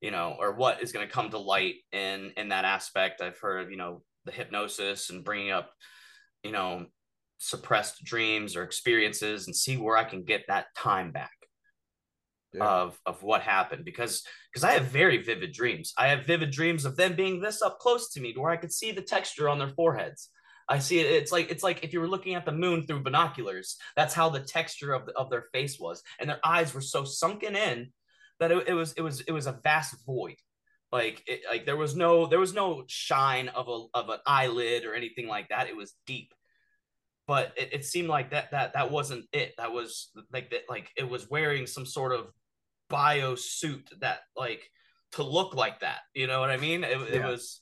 you know, or what is going to come to light in in that aspect. I've heard, you know, the hypnosis and bringing up, you know, suppressed dreams or experiences and see where I can get that time back yeah. of of what happened because because I have very vivid dreams. I have vivid dreams of them being this up close to me, to where I could see the texture on their foreheads. I see it. It's like it's like if you were looking at the moon through binoculars. That's how the texture of the, of their face was, and their eyes were so sunken in that it, it was it was it was a vast void. Like it, like there was no there was no shine of a of an eyelid or anything like that. It was deep but it, it seemed like that that that wasn't it that was like that like it was wearing some sort of bio suit that like to look like that you know what i mean it, it was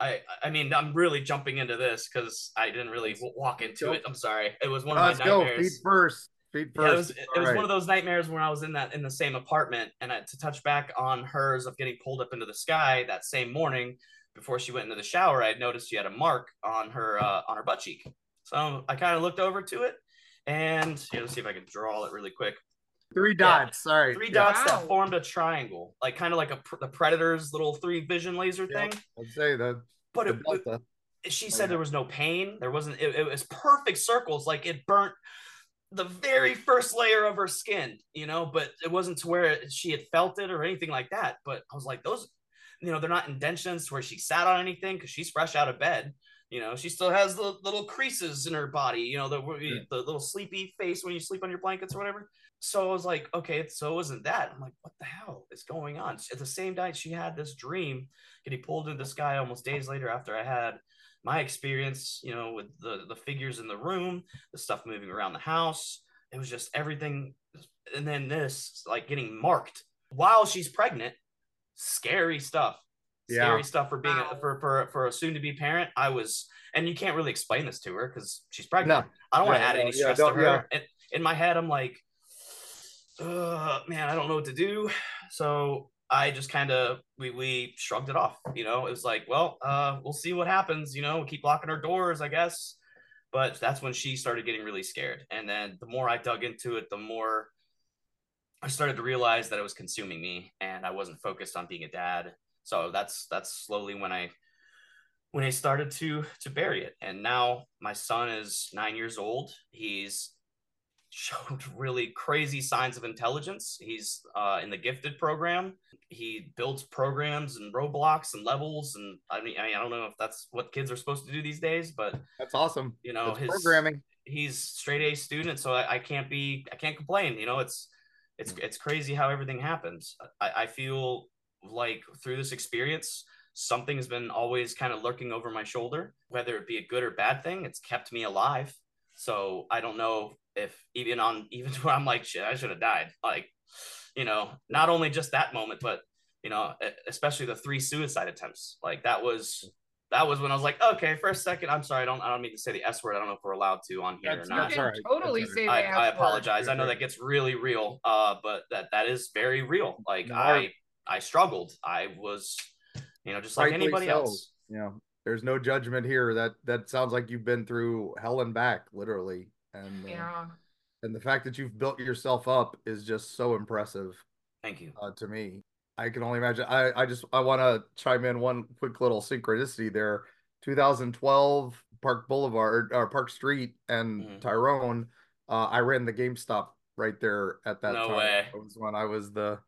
i i mean i'm really jumping into this because i didn't really walk into Go. it i'm sorry it was one of let's my go feet first feet yeah, first it was, it was right. one of those nightmares when I was in that in the same apartment, and I, to touch back on hers of getting pulled up into the sky that same morning before she went into the shower, I had noticed she had a mark on her uh, on her butt cheek. So I kind of looked over to it, and here, let's see if I can draw it really quick. Three dots sorry Three Yeah, dots Wow. that formed a triangle, like kind of like a pr- the Predator's little three vision laser Yeah. thing. i'd say that But the it, it- delta she Oh, said yeah. there was no pain. There wasn't. It, it was perfect circles. Like it burnt the very first layer of her skin, you know. But it wasn't to where she had felt it or anything like that. But I was like, those, you know, they're not indentions to where she sat on anything because she's fresh out of bed. You know, she still has the little creases in her body. You know, the Yeah. the little sleepy face when you sleep on your blankets or whatever. So I was like, okay, so it wasn't that. I'm like, what the hell is going on? At the same night, she had this dream getting pulled into the sky almost days later after I had my experience, you know, with the the figures in the room, the stuff moving around the house. It was just everything. And then this, like getting marked while she's pregnant. Scary stuff. Yeah. Scary stuff for being a, for for for a soon to be parent. I was, and you can't really explain this to her because she's pregnant. no I don't want to Yeah, add no, any yeah, stress to her. yeah. In, in my head, I'm like, uh, man, I don't know what to do. So I just kind of we we shrugged it off. You know, it was like, well, uh, we'll see what happens. You know, we'll keep locking our doors, I guess. But that's when she started getting really scared. And then the more I dug into it, the more I started to realize that it was consuming me, and I wasn't focused on being a dad. So that's that's slowly when I when I started to to bury it. And now my son is nine years old. He's showed really crazy signs of intelligence. He's uh, in the gifted program. He builds programs and Roblox and levels. And I mean, I, mean, I don't know if that's what kids are supposed to do these days, but that's awesome you know, That's his programming he's straight A student, so I, I can't be I can't complain. You know, it's it's it's crazy how everything happens. I, I feel like through this experience, something has been always kind of lurking over my shoulder, whether it be a good or bad thing. It's kept me alive. So I don't know if even on [LAUGHS] even to where I'm like shit, I should have died. Like, you know, not only just that moment, but you know, especially the three suicide attempts. Like that was that was when I was like, okay, for a second, I'm sorry, I don't I don't mean to say the S word. I don't know if we're allowed to on here That's- or not. that's can all right. totally That's all say I, the I F word. apologize. I know that gets really real, uh, but that that is very real. Like No. I I struggled. I was, you know, just like Rightfully anybody so. else. you know there's no judgment here that that sounds like you've been through hell and back literally and uh, Yeah. and the fact that you've built yourself up is just so impressive Thank you. uh, to me I can only imagine. I, I just I want to chime in one quick little synchronicity there. 2012 Park Boulevard or Park Street and Mhm. Tyrone. Uh, I ran the GameStop right there at that No time. way. That was when I was the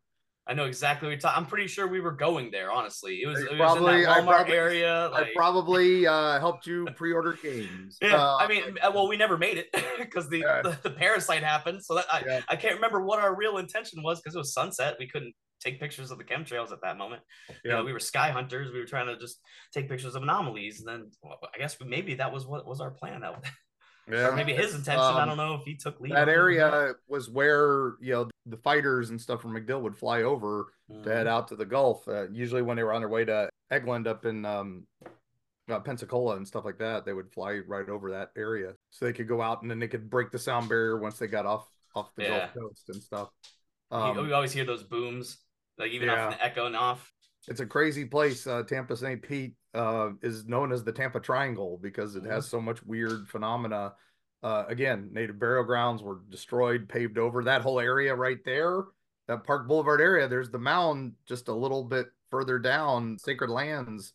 I know exactly what you're talking. I'm pretty sure we were going there. Honestly, it was, it was probably- in I probably- area. I probably uh, helped you pre-order games. [LAUGHS] yeah, Uh, I mean, uh, well, we never made it [LAUGHS] because the, Yeah. the the parasite happened. So that I, Yeah. I can't remember what our real intention was because it was sunset. We couldn't take pictures of the chemtrails at that moment. You know, Yeah. we were sky hunters. We were trying to just take pictures of anomalies, and then well, I guess maybe that was what was our plan. That yeah. or maybe his intention. I Um, don't know if he took lead. that on it or not. area was where you know the fighters and stuff from MacDill would fly over to head Mhm. out to the Gulf. Uh, usually, when they were on their way to Eglin up in um, uh, Pensacola and stuff like that, they would fly right over that area, so they could go out and then they could break the sound barrier once they got off off the Yeah. Gulf Coast and stuff. You- Um, we always hear those booms, like even Yeah. off the echoing off. It's a crazy place. Uh, Tampa St. Pete uh, is known as the Tampa Triangle because it has so much weird phenomena. Uh, again, native burial grounds were destroyed, paved over. That whole area right there, that Park Boulevard area, there's the mound just a little bit further down. Sacred Lands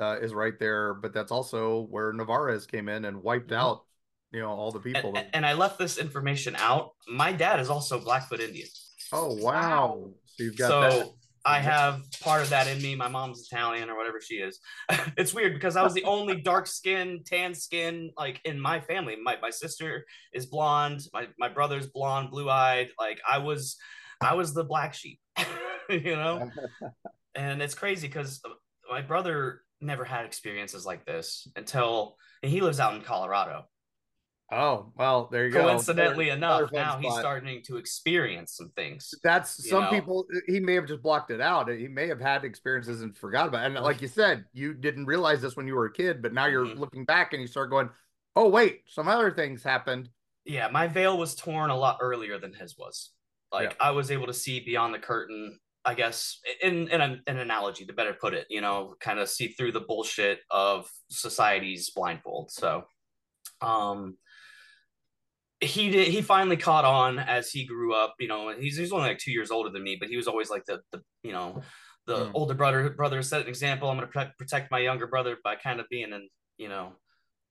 uh, is right there, but that's also where Narváez came in and wiped Mhm. out, you know, all the people. And, and I left this information out. My dad is also Blackfoot Indian. oh wow! Wow. So you've got so that. I have part of that in me. My mom's Italian or whatever she is. [LAUGHS] it's weird because I was the only [LAUGHS] dark skin, tan skin like in my family. My my sister is blonde. My my brother's blonde, blue eyed. Like I was, I was the black sheep. [LAUGHS] you know, and it's crazy because my brother never had experiences like this until and he lives out in Colorado. Oh well, there you go. Coincidentally enough, now he's starting to experience some things. That's some know? people. He may have just blocked it out. He may have had experiences and forgot about. it. And like you said, you didn't realize this when you were a kid, but now you're Mhm. looking back and you start going, "Oh wait, some other things happened." yeah, my veil was torn a lot earlier than his was. Like I was able to see beyond the curtain, I guess, in in an, an analogy to better put it, you know, kind of see through the bullshit of society's blindfold. So, um, he did. He finally caught on as he grew up. You know, he's he's only like two years older than me, but he was always like the the you know the Mm. older brother brother set an example. I'm gonna protect protect my younger brother by kind of being an you know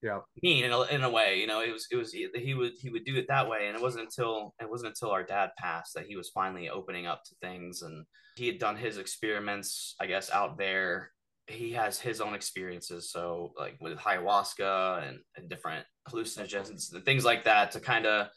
Yeah. mean in a, in a way you know it was it was he, he would he would do it that way and it wasn't until it wasn't until our dad passed that he was finally opening up to things and he had done his experiments i guess out there he has his own experiences so like with ayahuasca and, and different hallucinogens and things like that to kind of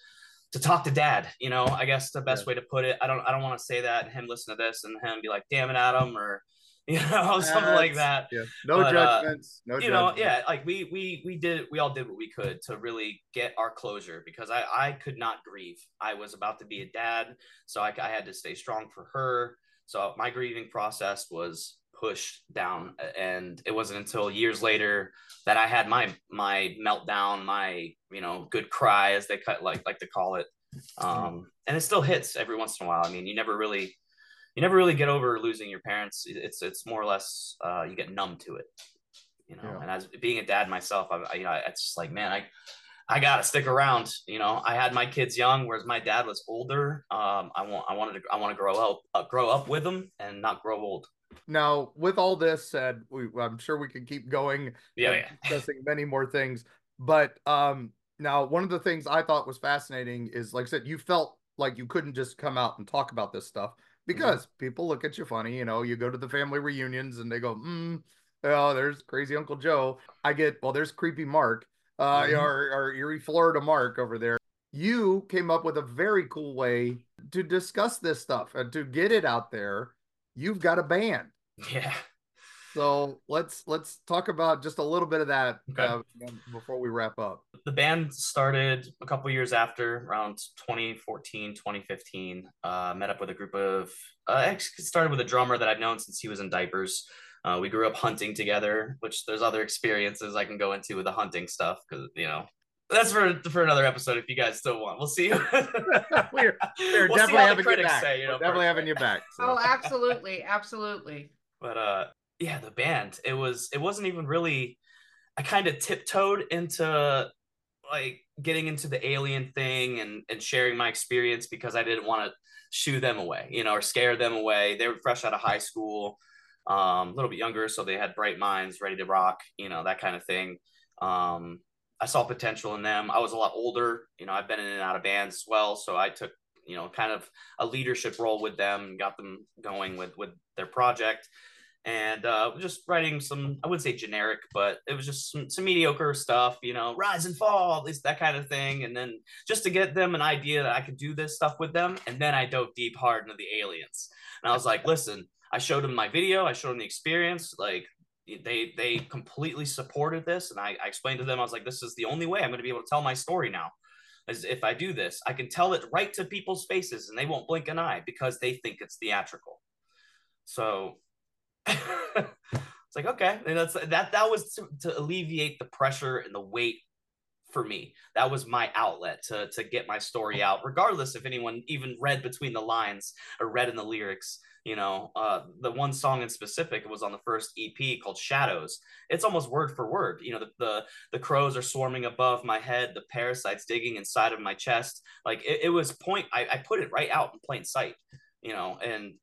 to talk to dad you know i guess the best Yeah. way to put it. I don't i don't want to say that and him listen to this and him be like damn it adam or [LAUGHS] you know something like that. Yeah, no But, uh, judgments. no, you know yeah like we we we did we all did what we could to really get our closure because i i could not grieve. I was about to be a dad so i, I had to stay strong for her. So my grieving process was pushed down and it wasn't until years later that i had my my meltdown my you know good cry as they cut like like to call it. Um and it still hits every once in a while. I mean you never really you never really get over losing your parents. It's it's more or less uh you get numb to it you know? Yeah. and as being a dad myself I, I you know it's just like man i i gotta stick around you know? I had my kids young whereas my dad was older. Um i want i wanted to i want to grow up uh, grow up with them and not grow old Now, with all this said, we, I'm sure we could keep going yeah yeah discussing many more things. But um, now one of the things I thought was fascinating is, like I said, you felt like you couldn't just come out and talk about this stuff because people look at you funny. You know, you go to the family reunions and they go, "Hmm, oh, there's crazy Uncle Joe." I get, well, there's creepy Mark, uh, Mhm. or, or Eerie, Florida Mark over there. You came up with a very cool way to discuss this stuff and to get it out there. You've got a band. yeah So let's let's talk about just a little bit of that Okay. uh, before we wrap up. the band started a couple years after around 2014 2015 uh, met up with a group of uh, actually started with a drummer that i've known since he was in diapers uh, we grew up hunting together which there's other experiences i can go into with the hunting stuff because you know that's for for another episode if you guys still want we'll see [LAUGHS] we're we're We'll definitely how the having you critics back. say, you know, we're definitely having right? you back. so. Oh, absolutely, absolutely. [LAUGHS] but uh yeah the band it was it wasn't even really i kind of tiptoed into like getting into the alien thing and and sharing my experience because I didn't want to shoo them away, you know, or scare them away. They were fresh out of high school, um, a little bit younger, so they had bright minds, ready to rock, you know, that kind of thing. Um, I saw potential in them. I was a lot older, you know, I've been in and out of bands as well, so I took, you know, kind of a leadership role with them, got them going with with their project. And uh, just writing some i wouldn't say generic but it was just some, some, mediocre stuff you know rise and fall at least that kind of thing. And then just to get them an idea that i could do this stuff with them and then i dove deep hard into the aliens. And i was like listen i showed them my video i showed them the experience like they they completely supported this and I, I explained to them i was like this is the only way i'm going to be able to tell my story now is if i do this i can tell it right to people's faces and they won't blink an eye because they think it's theatrical so [LAUGHS] it's like okay, and that's that. That was to, to alleviate the pressure and the weight for me. That was my outlet to to get my story out, regardless if anyone even read between the lines or read in the lyrics. You know, uh, the one song in specific was on the first EP called Shadows. It's almost word for word. You know, the the, the crows are swarming above my head, the parasites digging inside of my chest. Like it, it was point. I, I put it right out in plain sight. You know, and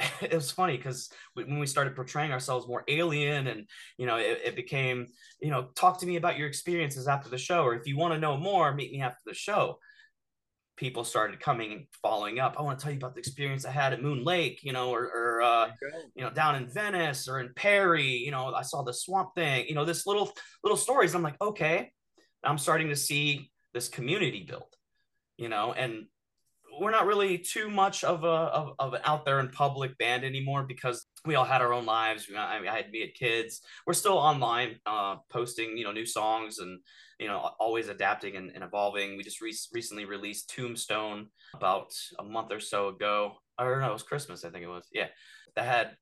[LAUGHS] it was funny because when we started portraying ourselves more alien and you know it, it, became you know talk to me about your experiences after the show or if you want to know more meet me after the show people started coming and following up. I want to tell you about the experience i had at moon lake you know or, or uh, you know down in venice or in perry you know i saw the swamp thing you know this little little stories. I'm like okay. I'm starting to see this community build you know and we're not really too much of a of, of an out there in public band anymore because we all had our own lives. I, I had me had kids. We're still online, uh, posting you know new songs and you know always adapting and, and evolving. We just re- recently released Tombstone about a month or so ago. Or no, it was Christmas. I think it was. Yeah, that had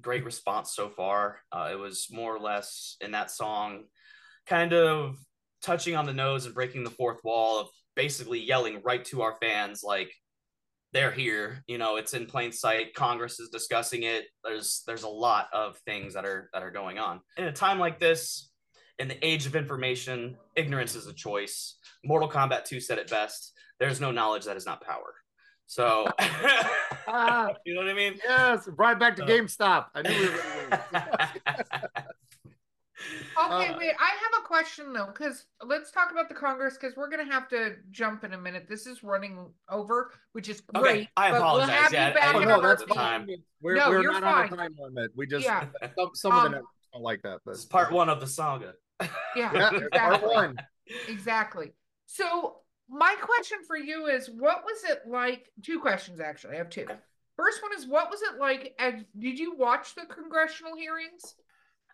great response so far. Uh, it was more or less in that song, kind of touching on the nose and breaking the fourth wall of basically yelling right to our fans like they're here you know it's in plain sight congress is discussing it there's there's a lot of things that are that are going on. In a time like this in the age of information ignorance is a choice. Mortal kombat 2 said it best there's no knowledge that is not power. So ah, [LAUGHS] you know what i mean? Yes right back to gamestop. I knew we were [LAUGHS] Okay, uh, wait. I have a question though, because let's talk about the Congress, because we're gonna have to jump in a minute. This is running over, which is great. Okay, I apologize. We'll have yeah, you back oh, no, that's fine. We're, no, we're not fine. on the time limit. We just yeah. [LAUGHS] some, some um, of the don't like that. But it's part one of the saga. Yeah, yeah exactly. part one. Exactly. So my question for you is, what was it like? Two questions actually. I have two. First one is, what was it like? And did you watch the congressional hearings?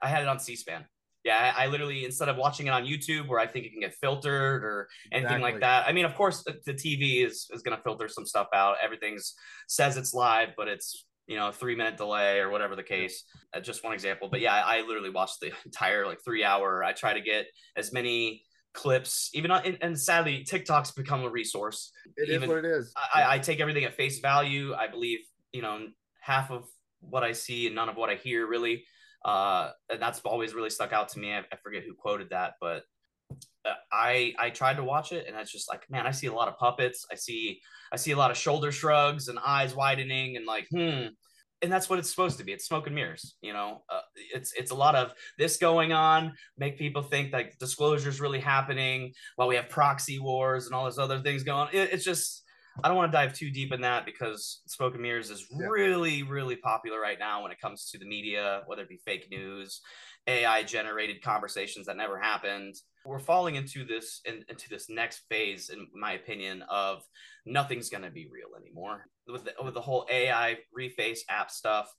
I had it on C-SPAN yeah, I, I, literally instead of watching it on YouTube where I think it can get filtered or anything exactly. like that. I mean, of course, the, the TV is is going to filter some stuff out. Everything's says it's live, but it's you know three minute delay or whatever the case. Uh, just one example, but yeah, I, I, literally watched the [LAUGHS] entire like three hour. I try to get as many clips, even on, and, and sadly, TikTok's become a resource. It even, is what it is. I, I take everything at face value. I believe you know half of what I see and none of what I hear really. Uh, and that's always really stuck out to me. I, I forget who quoted that, but uh, I I tried to watch it, and it's just like, man, I see a lot of puppets. I see I see a lot of shoulder shrugs and eyes widening, and like, hmm. And that's what it's supposed to be. It's smoke and mirrors, you know. Uh, it's it's a lot of this going on, make people think like disclosure is really happening while we have proxy wars and all those other things going. It, it's just I don't want to dive too deep in that because Smoke and Mirrors is yeah. really, really popular right now when it comes to the media, whether it be fake news, AI generated conversations that never happened. We're falling into this in, into this next phase, in my opinion, of nothing's going to be real anymore. With the, with the whole AI reface app stuff,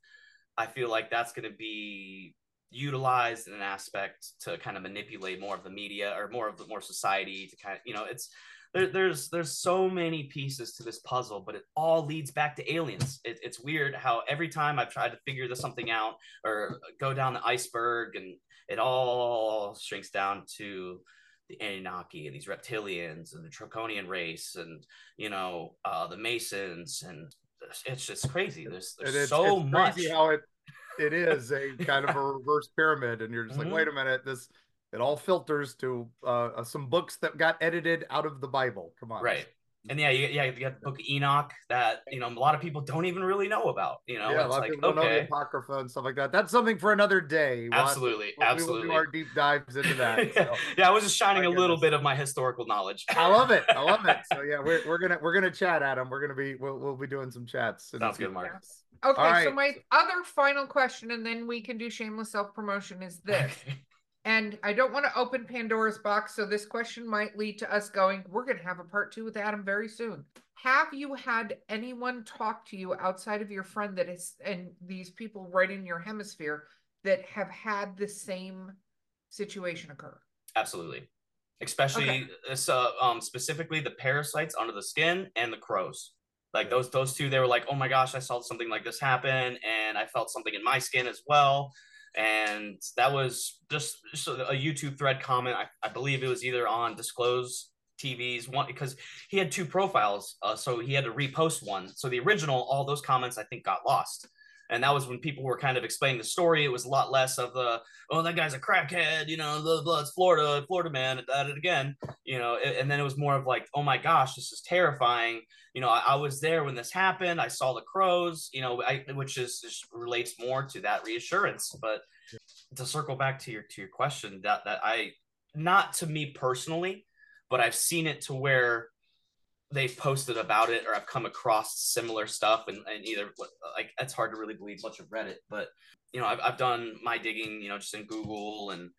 I feel like that's going to be utilized in an aspect to kind of manipulate more of the media or more of the more society to kind of you know it's there, there's there's so many pieces to this puzzle, but it all leads back to aliens. It, it's weird how every time I've tried to figure this something out or go down the iceberg, and it all shrinks down to the Anunnaki and these reptilians and the Draconian race and you know uh, the Masons and it's just crazy. There's, there's it's, so it's much. how it it is a [LAUGHS] kind of a reverse pyramid, and you're just like, mm-hmm. wait a minute, this it all filters to uh, some books that got edited out of the Bible. Come on, right? and yeah, you, yeah, you got the book Enoch that you know a lot of people don't even really know about. You know, yeah, it's like okay, apocrypha and stuff like that. That's something for another day. Absolutely, we'll, absolutely. We will do our deep dives into that. [LAUGHS] So. [LAUGHS] yeah, I was just shining a little bit of my historical knowledge. I love it. I love it. [LAUGHS] So yeah, we're, we're gonna we're gonna chat, Adam. We're gonna be we'll, we'll be doing some chats. Sounds good, Mark. Yes. Okay, right. so my other final question, and then we can do shameless self promotion. Is this? And I don't want to open Pandora's box, so this question might lead to us going, we're going to have a part two with Adam very soon. Have you had anyone talk to you outside of your friend that is, and these people right in your hemisphere that have had the same situation occur? Absolutely. Especially okay. Uh, so, um, specifically the parasites under the skin and the crows. Like those, those two, they were like, "Oh my gosh, I saw something like this happen, and I felt something in my skin as well." And that was just, just a YouTube thread comment. I, I, believe it was either on Disclose TV's one because he had two profiles, uh, so he had to repost one. So the original, all those comments I think got lost, and that was when people were kind of explaining the story. It was a lot less of the oh that guy's a crackhead, you know, blah, blah, it's Florida, Florida man at it again, you know, and then it was more of like oh my gosh, this is terrifying. You know, I, I was there when this happened. I saw the crows, you know, I, which is just relates more to that reassurance. But to circle back to your to your question, that that I not to me personally, but I've seen it to where they've posted about it or I've come across similar stuff and, and either like it's hard to really believe much of Reddit, but you know, I've, I've done my digging, you know, just in Google and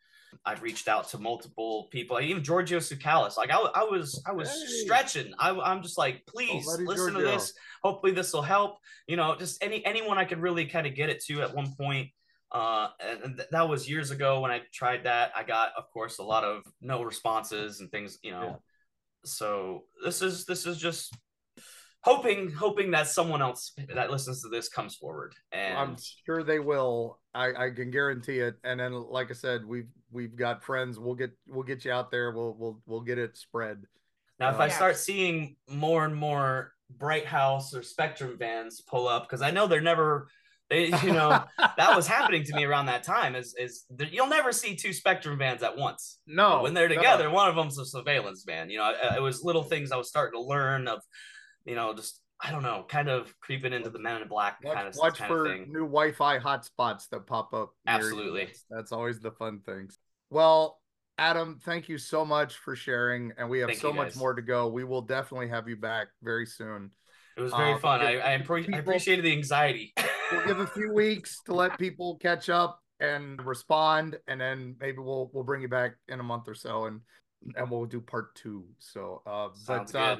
I've reached out to multiple people, even Giorgio Tsoukalos. Like I, I was, I was hey. stretching. I, I'm just like, please oh, listen Giorgio. to this. Hopefully this will help. You know, just any anyone I could really kind of get it to at one point. Uh, and th- that was years ago when I tried that. I got, of course, a lot of no responses and things. You know, yeah. So this is this is just hoping hoping that someone else that listens to this comes forward and i'm sure they will. I i can guarantee it. And then like i said we've we've got friends. We'll get we'll get you out there. We'll we'll we'll get it spread. Now if uh, i start seeing more and more bright house or spectrum vans pull up because i know they're never they you know that was happening to me around that time is is you'll never see two spectrum vans at once no but when they're together no. one of them's a surveillance van you know it, it was little things i was starting to learn of you know, just I don't know, kind of creeping into the Men in Black watch, kind of watch kind for of thing. new Wi-Fi hotspots that pop up. Absolutely, that's always the fun things. Well, Adam, thank you so much for sharing, and we have thank so much more to go. We will definitely have you back very soon. It was very uh, fun. I, I, people, I appreciated the anxiety. [LAUGHS] we'll give a few weeks to let people catch up and respond, and then maybe we'll we'll bring you back in a month or so, and and we'll do part two. So, uh, Sounds but uh,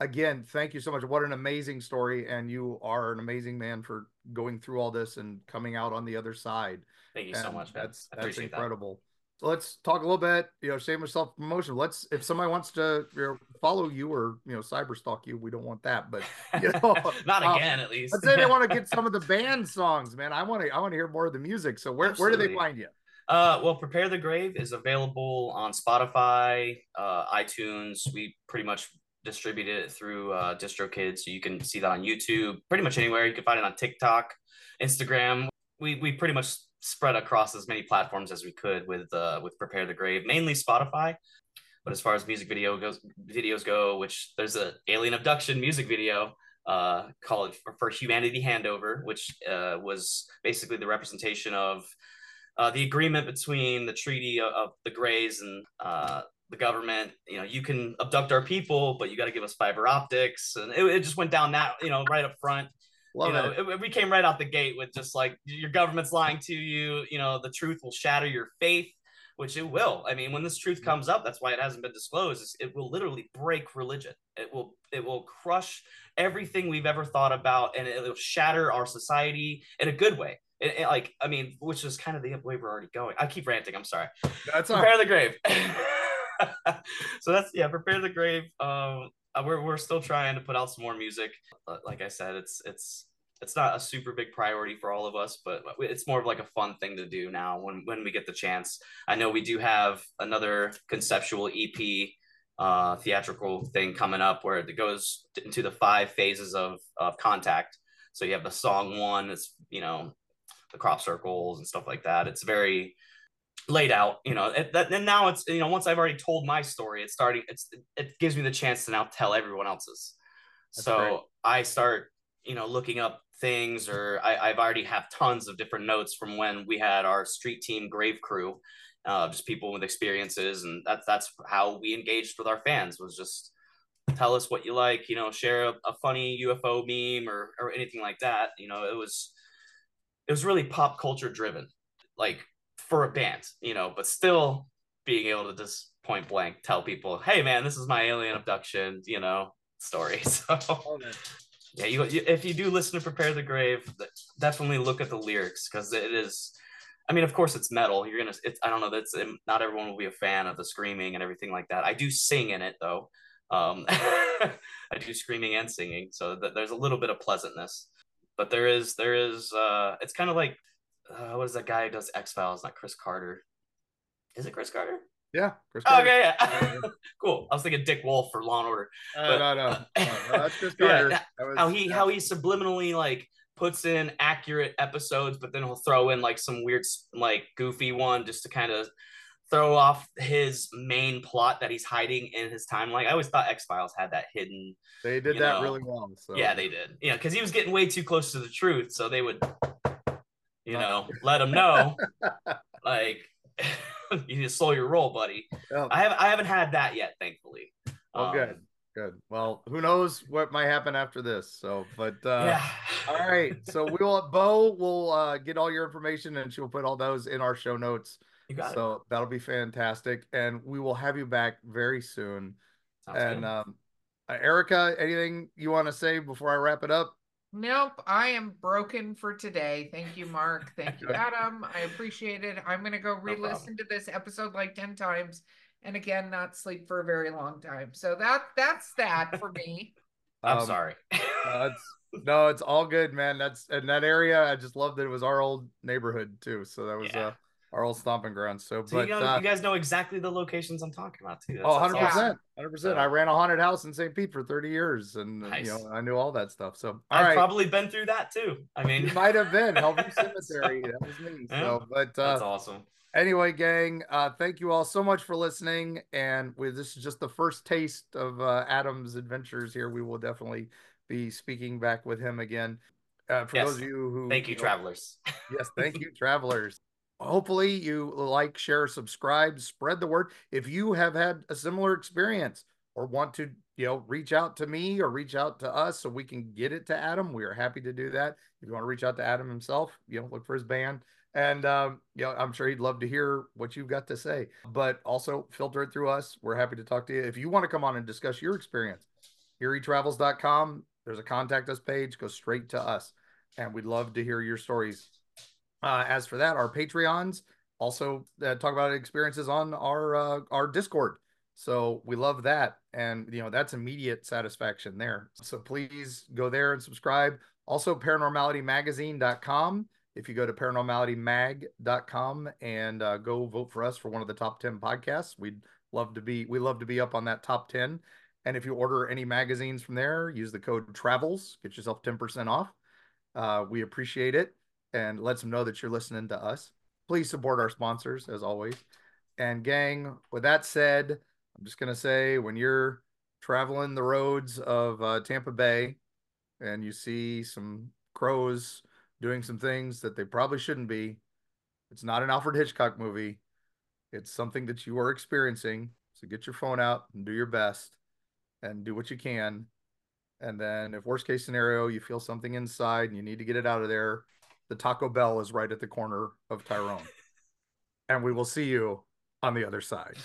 again, thank you so much. What an amazing story. And you are an amazing man for going through all this and coming out on the other side. Thank you and so much. Man. That's that's incredible. That. Let's talk a little bit, you know, shameless self promotion. Let's if somebody wants to you know, follow you or you know cyber stalk you, we don't want that, but you know, [LAUGHS] not um, again at least. let's say they want to get [LAUGHS] some of the band songs, man. I want to I want to hear more of the music. So where, where do they find you? Uh, well, Prepare the Grave is available on Spotify, uh, iTunes. We pretty much distribute it through uh, DistroKid, so you can see that on YouTube, pretty much anywhere. You can find it on TikTok, Instagram. We we pretty much spread across as many platforms as we could with uh, with Prepare the Grave, mainly Spotify. But as far as music video goes, videos go, which there's a alien abduction music video uh, called for, for Humanity Handover, which uh, was basically the representation of uh, the agreement between the Treaty of, of the Greys and uh, the government, you know, you can abduct our people, but you got to give us fiber optics. And it, it, just went down that, you know, right up front. Love you know, it. It, we came right out the gate with just like your government's lying to you. You know, the truth will shatter your faith, which it will. I mean, when this truth comes up, that's why it hasn't been disclosed. It will literally break religion. It will it will crush everything we've ever thought about, and it will shatter our society in a good way. It, it, like I mean, which is kind of the way we're already going. I keep ranting. I'm sorry. That's prepare the grave. [LAUGHS] so that's yeah, prepare the grave. Um, uh, we're we're still trying to put out some more music. Like I said, it's it's it's not a super big priority for all of us, but it's more of like a fun thing to do now when when we get the chance. I know we do have another conceptual EP uh, theatrical thing coming up where it goes into the five phases of of contact. So you have the song one, it's you know the crop circles and stuff like that. It's very laid out you know that, and now it's you know once i've already told my story it's starting it's it gives me the chance to now tell everyone else's. That's so great. i start you know looking up things or I, i've already have tons of different notes from when we had our street team grave crew uh, just people with experiences and that's that's how we engaged with our fans was just tell us what you like you know share a, a funny ufo meme or or anything like that. You know it was it was really pop culture driven. Like for a band, you know, but still being able to just point blank tell people, "Hey, man, this is my alien abduction," you know, story. [LAUGHS] So yeah, you, you if you do listen to "Prepare the Grave," definitely look at the lyrics because it is. I mean, of course, it's metal. You're gonna. It's, I don't know. That's not everyone will be a fan of the screaming and everything like that. I do sing in it though. Um, [LAUGHS] I do screaming and singing, so th- there's a little bit of pleasantness. But there is, there is. Uh, it's kind of like uh, what is that guy who does X Files? Not Chris Carter. Is it Chris Carter? Yeah. Chris Oh, Carter. okay, yeah. [LAUGHS] cool. I was thinking Dick Wolf for Law and Order. Uh, but- no, no, [LAUGHS] no, no, that's Chris Yeah, Carter. that- That was- How he how he subliminally like puts in accurate episodes, but then he'll throw in like some weird like goofy one just to kind of throw off his main plot that he's hiding in his timeline. I always thought X Files had that hidden. they did that know, really well. So Yeah, they did. Yeah, because he was getting way too close to the truth, so they would, you know, let them know, [LAUGHS] like, [LAUGHS] you just stole your role, buddy. Yeah. I haven't I haven't had that yet, thankfully. Oh, Um, good, good. Well, who knows what might happen after this? So, but uh, yeah. all right. So we will. Beau will uh, get all your information, and she'll put all those in our show notes. You got it. So that'll be fantastic, and we will have you back very soon. Sounds and good. um, uh, Erika, anything you want to say before I wrap it up? Nope, I am broken for today. Thank you, Mark. [LAUGHS] Thank you, Adam. I appreciate it. I'm gonna go re-listen to this episode like 10 times and again not sleep for a very long time. So that that's that [LAUGHS] for me. I'm Um, sorry. [LAUGHS] No, it's no, it's all good, man. That's in that area. I just love that it was our old neighborhood too. So that was Yeah. uh, our old stomping grounds. So, So but you, know, uh, you guys know exactly the locations I'm talking about too. That's, oh, 100 percent, hundred percent. I ran a haunted house in St. Pete for thirty years, and Nice. you know I knew all that stuff. So, all I've right, probably been through that too. I mean, you might have been Hellview [LAUGHS] Cemetery. That was me. Yeah. So, but that's uh, awesome. anyway, gang, uh, thank you all so much for listening. And we, this is just the first taste of uh, Adam's adventures here. We will definitely be speaking back with him again. Uh, for Yes. those of you who Thank you, know, travelers. Yes, thank you, [LAUGHS] travelers. Hopefully, you like, share, subscribe, spread the word. If you have had a similar experience or want to, you know, reach out to me or reach out to us so we can get it to Adam, we are happy to do that. If you want to reach out to Adam himself, you know, look for his band. And, um, you know, I'm sure he'd love to hear what you've got to say, but also filter it through us. We're happy to talk to you. If you want to come on and discuss your experience, eerietravels.com, there's a contact us page, go straight to us. And we'd love to hear your stories uh, as for that, our Patreons also uh, talk about experiences on our uh, our Discord. So we love that, and you know that's immediate satisfaction there. So please go there and subscribe. Also, paranormalitymagazine.com. If you go to paranormalitymag.com and uh, go vote for us for one of the top ten podcasts, we'd love to be we love to be up on that top ten. And if you order any magazines from there, use the code TRAVELS, get yourself ten percent off. Uh, we appreciate it and lets them know that you're listening to us. Please support our sponsors as always. And gang, with that said, I'm just gonna say when you're traveling the roads of uh, Tampa Bay and you see some crows doing some things that they probably shouldn't be, it's not an Alfred Hitchcock movie. It's something that you are experiencing. So get your phone out and do your best and do what you can. And then, if worst case scenario, you feel something inside and you need to get it out of there, the Taco Bell is right at the corner of Tyrone. [LAUGHS] and we will see you on the other side.